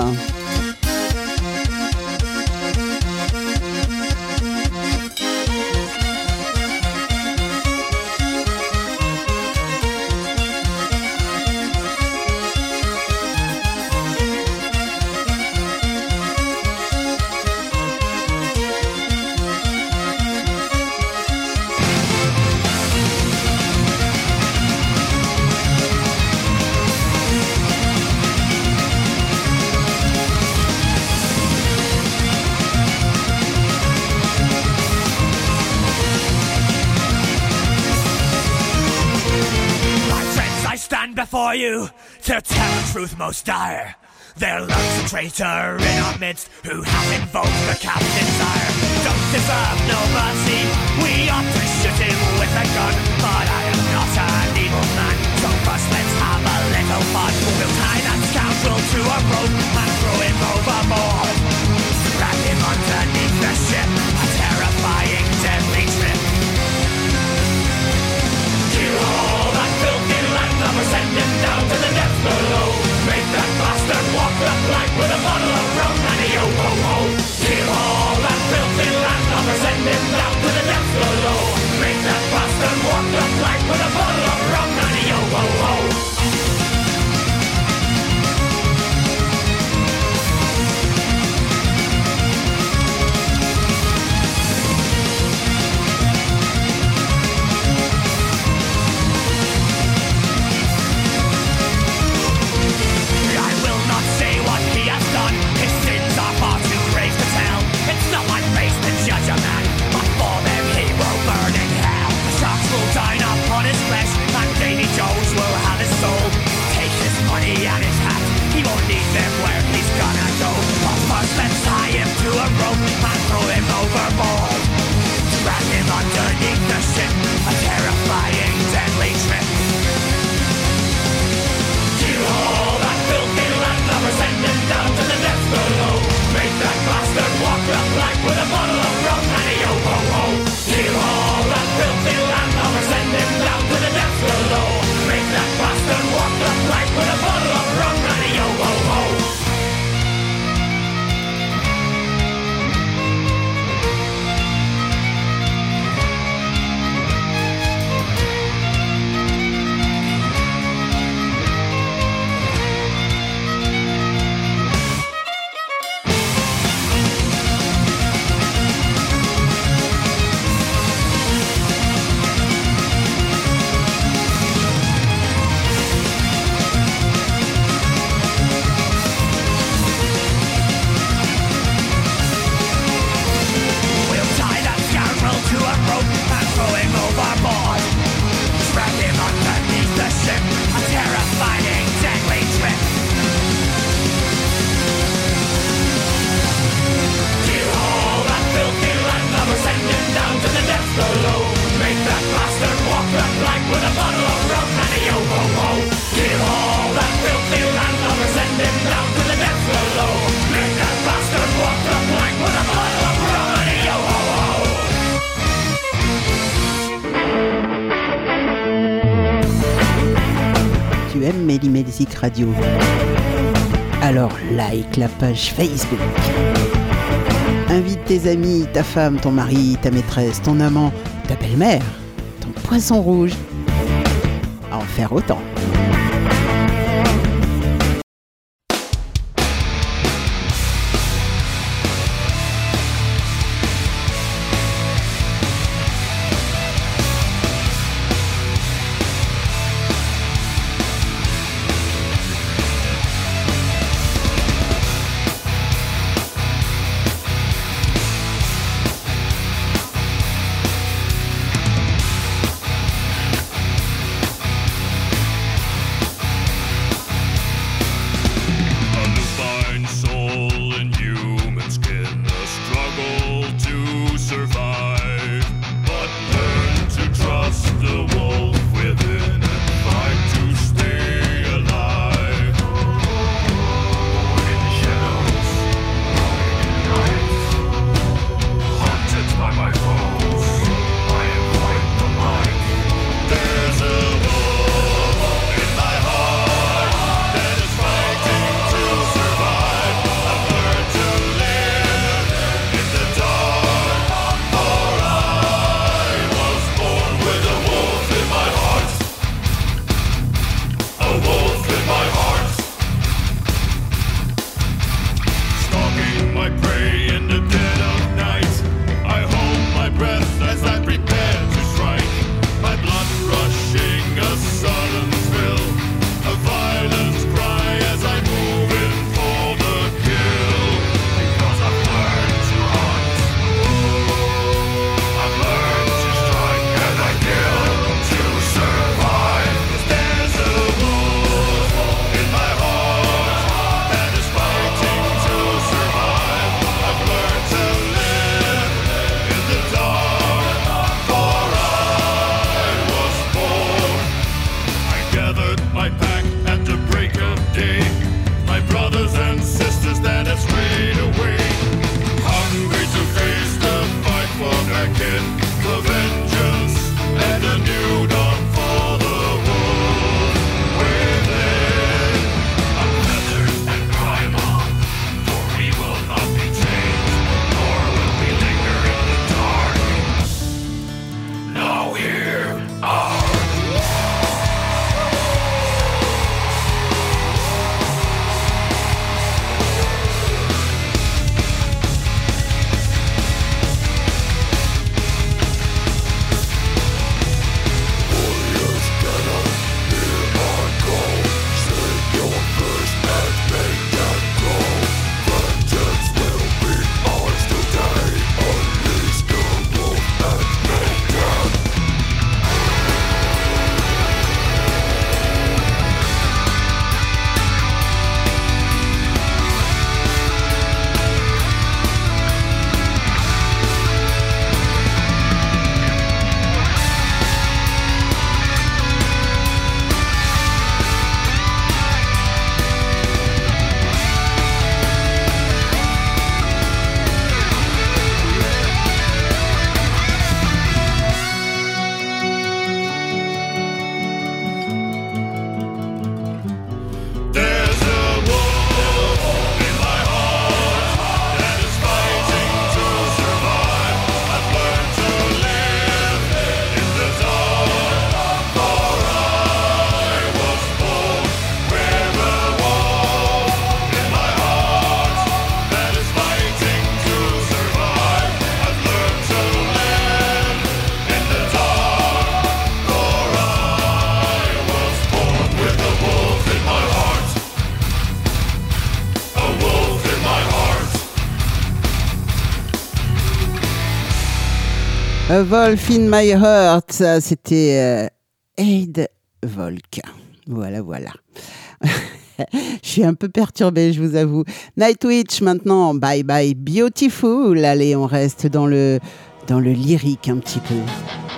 you to tell the truth most dire. There lurks a traitor in our midst who hath invoked the captain's ire. Don't deserve no mercy. We ought to shoot him with a gun, but I am not an evil man. So first let's have a little fun. We'll tie that scoundrel to a rope But I'm Alors like la page Facebook. Invite tes amis, ta femme, ton mari, ta maîtresse, ton amant, ta belle-mère, ton poisson rouge à en faire autant. Wolf in My Heart, c'était euh, Aid Volk. Voilà, voilà. je suis un peu perturbée, je vous avoue. Nightwitch maintenant, bye bye beautiful. Allez, on reste dans le, dans le lyrique un petit peu.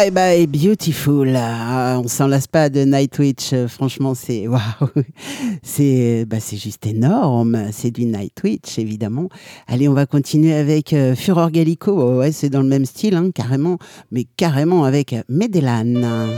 Bye bye beautiful. Ah, on s'en lasse pas de Nightwitch. Euh, franchement, c'est waouh, c'est euh, bah, c'est juste énorme. C'est du Nightwitch évidemment. Allez, on va continuer avec euh, Furor Gallico. Oh, ouais, c'est dans le même style, hein, carrément, mais carrément avec Medellan.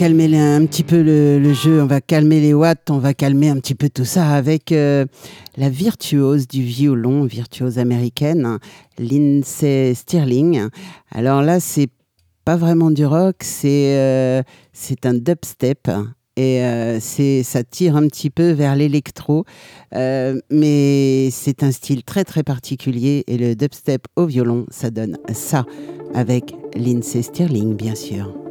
Calmer un petit peu le, jeu, on va calmer les watts, on va calmer un petit peu tout ça avec euh, la virtuose du violon, virtuose américaine, Lindsay Stirling. Alors là, c'est pas vraiment du rock, c'est euh, un dubstep. Et euh, ça tire un petit peu vers l'électro, mais c'est un style très très particulier. Et le dubstep au violon, ça donne ça, avec Lindsay Stirling, bien sûr.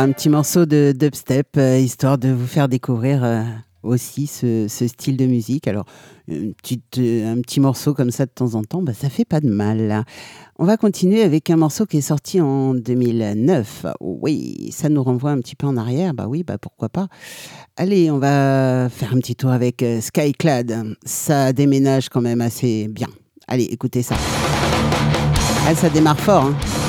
Un petit morceau de dubstep, euh, histoire de vous faire découvrir euh, aussi ce, style de musique. Alors, euh, un petit morceau comme ça de temps en temps, bah, ça fait pas de mal. On va continuer avec un morceau qui est sorti en 2009. Oui, ça nous renvoie un petit peu en arrière. Bah oui, bah pourquoi pas. Allez, on va faire un petit tour avec Skyclad. Ça déménage quand même assez bien. Allez, écoutez ça. Ah, ça démarre fort. Hein.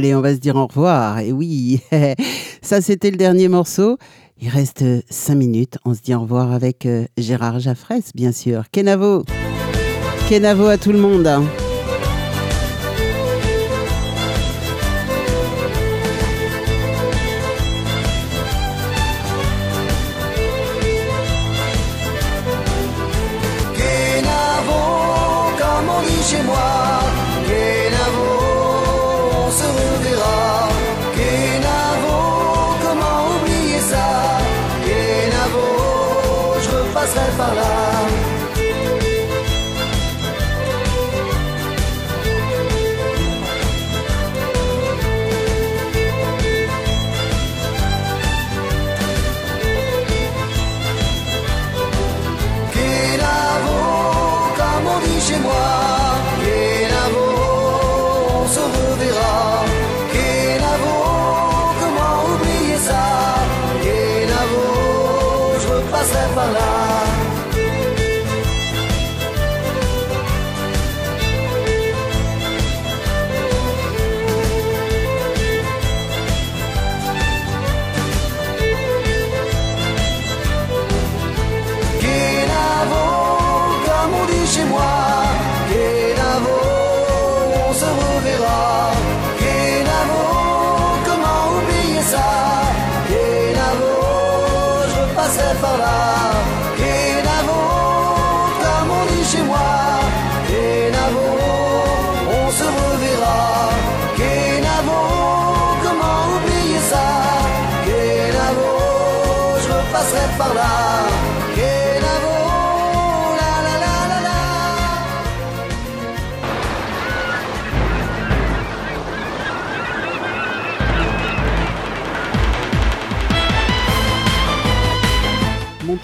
Allez, on va se dire au revoir. Et oui, ça c'était le dernier morceau. Il reste 5 minutes. On se dit au revoir avec euh, Gérard Jaffresse, bien sûr. Kenavo. Kenavo à tout le monde.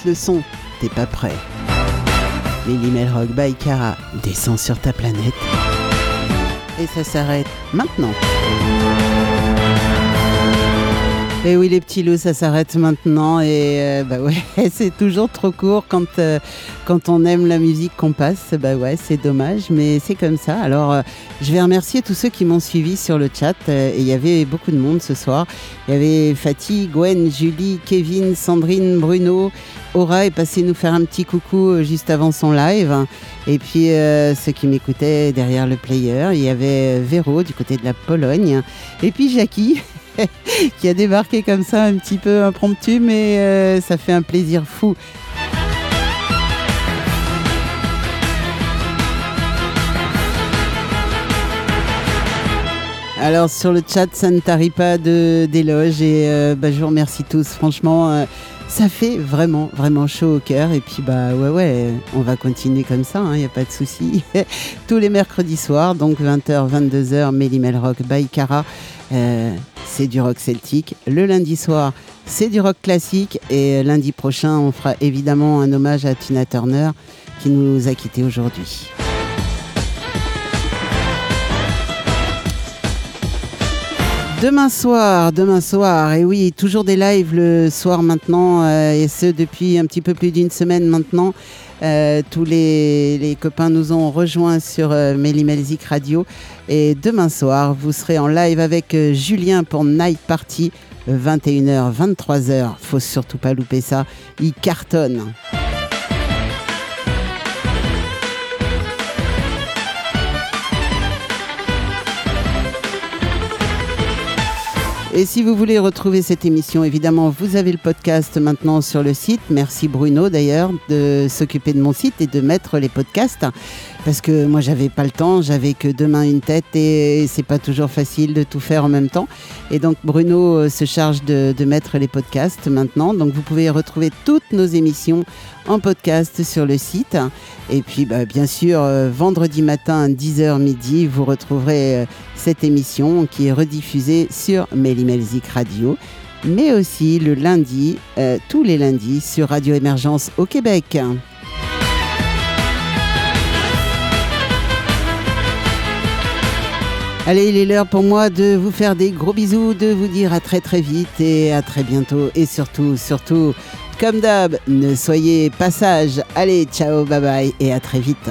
Le son, t'es pas prêt. Lily Melrock by Cara descend sur ta planète. Et ça s'arrête maintenant. Et oui, les petits loups, ça s'arrête maintenant. Et euh, bah ouais, c'est toujours trop court quand, euh, quand on aime la musique qu'on passe. Bah ouais, c'est dommage, mais c'est comme ça. Alors, euh, je vais remercier tous ceux qui m'ont suivi sur le chat. et il y avait beaucoup de monde ce soir. Il y avait Fatih, Gwen, Julie, Kevin, Sandrine, Bruno. Aura est passé nous faire un petit coucou juste avant son live. Et puis, ceux qui m'écoutaient derrière le player, il y avait Véro du côté de la Pologne. Et puis Jackie. qui a débarqué comme ça un petit peu impromptu, mais euh, ça fait un plaisir fou. Alors sur le chat, ça ne tarit pas d'éloges et euh, bah, je vous remercie tous. Franchement, euh, ça fait vraiment, vraiment chaud au cœur. Et puis bah ouais, ouais, on va continuer comme ça, il n'y a pas de souci. Tous les mercredis soirs, donc 20h, 22h, Mélimel Rock by. Euh, c'est du rock celtique. Le lundi soir, c'est du rock classique. Et lundi prochain, on fera évidemment un hommage à Tina Turner qui nous a quittés aujourd'hui. Demain soir, demain soir, et oui, toujours des lives le soir maintenant, euh, et ce depuis un petit peu plus d'une semaine maintenant. Euh, tous les, copains nous ont rejoints sur euh, Mélimelzik Radio. Et demain soir, vous serez en live avec euh, Julien pour Night Party, 21h, 23h. Faut surtout pas louper ça. Il cartonne. Et si vous voulez retrouver cette émission, évidemment, vous avez le podcast maintenant sur le site. Merci Bruno d'ailleurs de s'occuper de mon site et de mettre les podcasts. Parce que moi, j'avais pas le temps, j'avais que deux mains, une tête et c'est pas toujours facile de tout faire en même temps. Et donc, Bruno euh, se charge de, mettre les podcasts maintenant. Donc, vous pouvez retrouver toutes nos émissions en podcast sur le site. Et puis, bah, bien sûr, euh, vendredi matin, 10h midi, vous retrouverez euh, cette émission qui est rediffusée sur Mélimelzik Radio, mais aussi le lundi, tous les lundis, sur Radio Émergence au Québec. Allez, il est l'heure pour moi de vous faire des gros bisous, de vous dire à très très vite et à très bientôt. Et surtout, surtout, comme d'hab, ne soyez pas sages. Allez, ciao, bye bye et à très vite.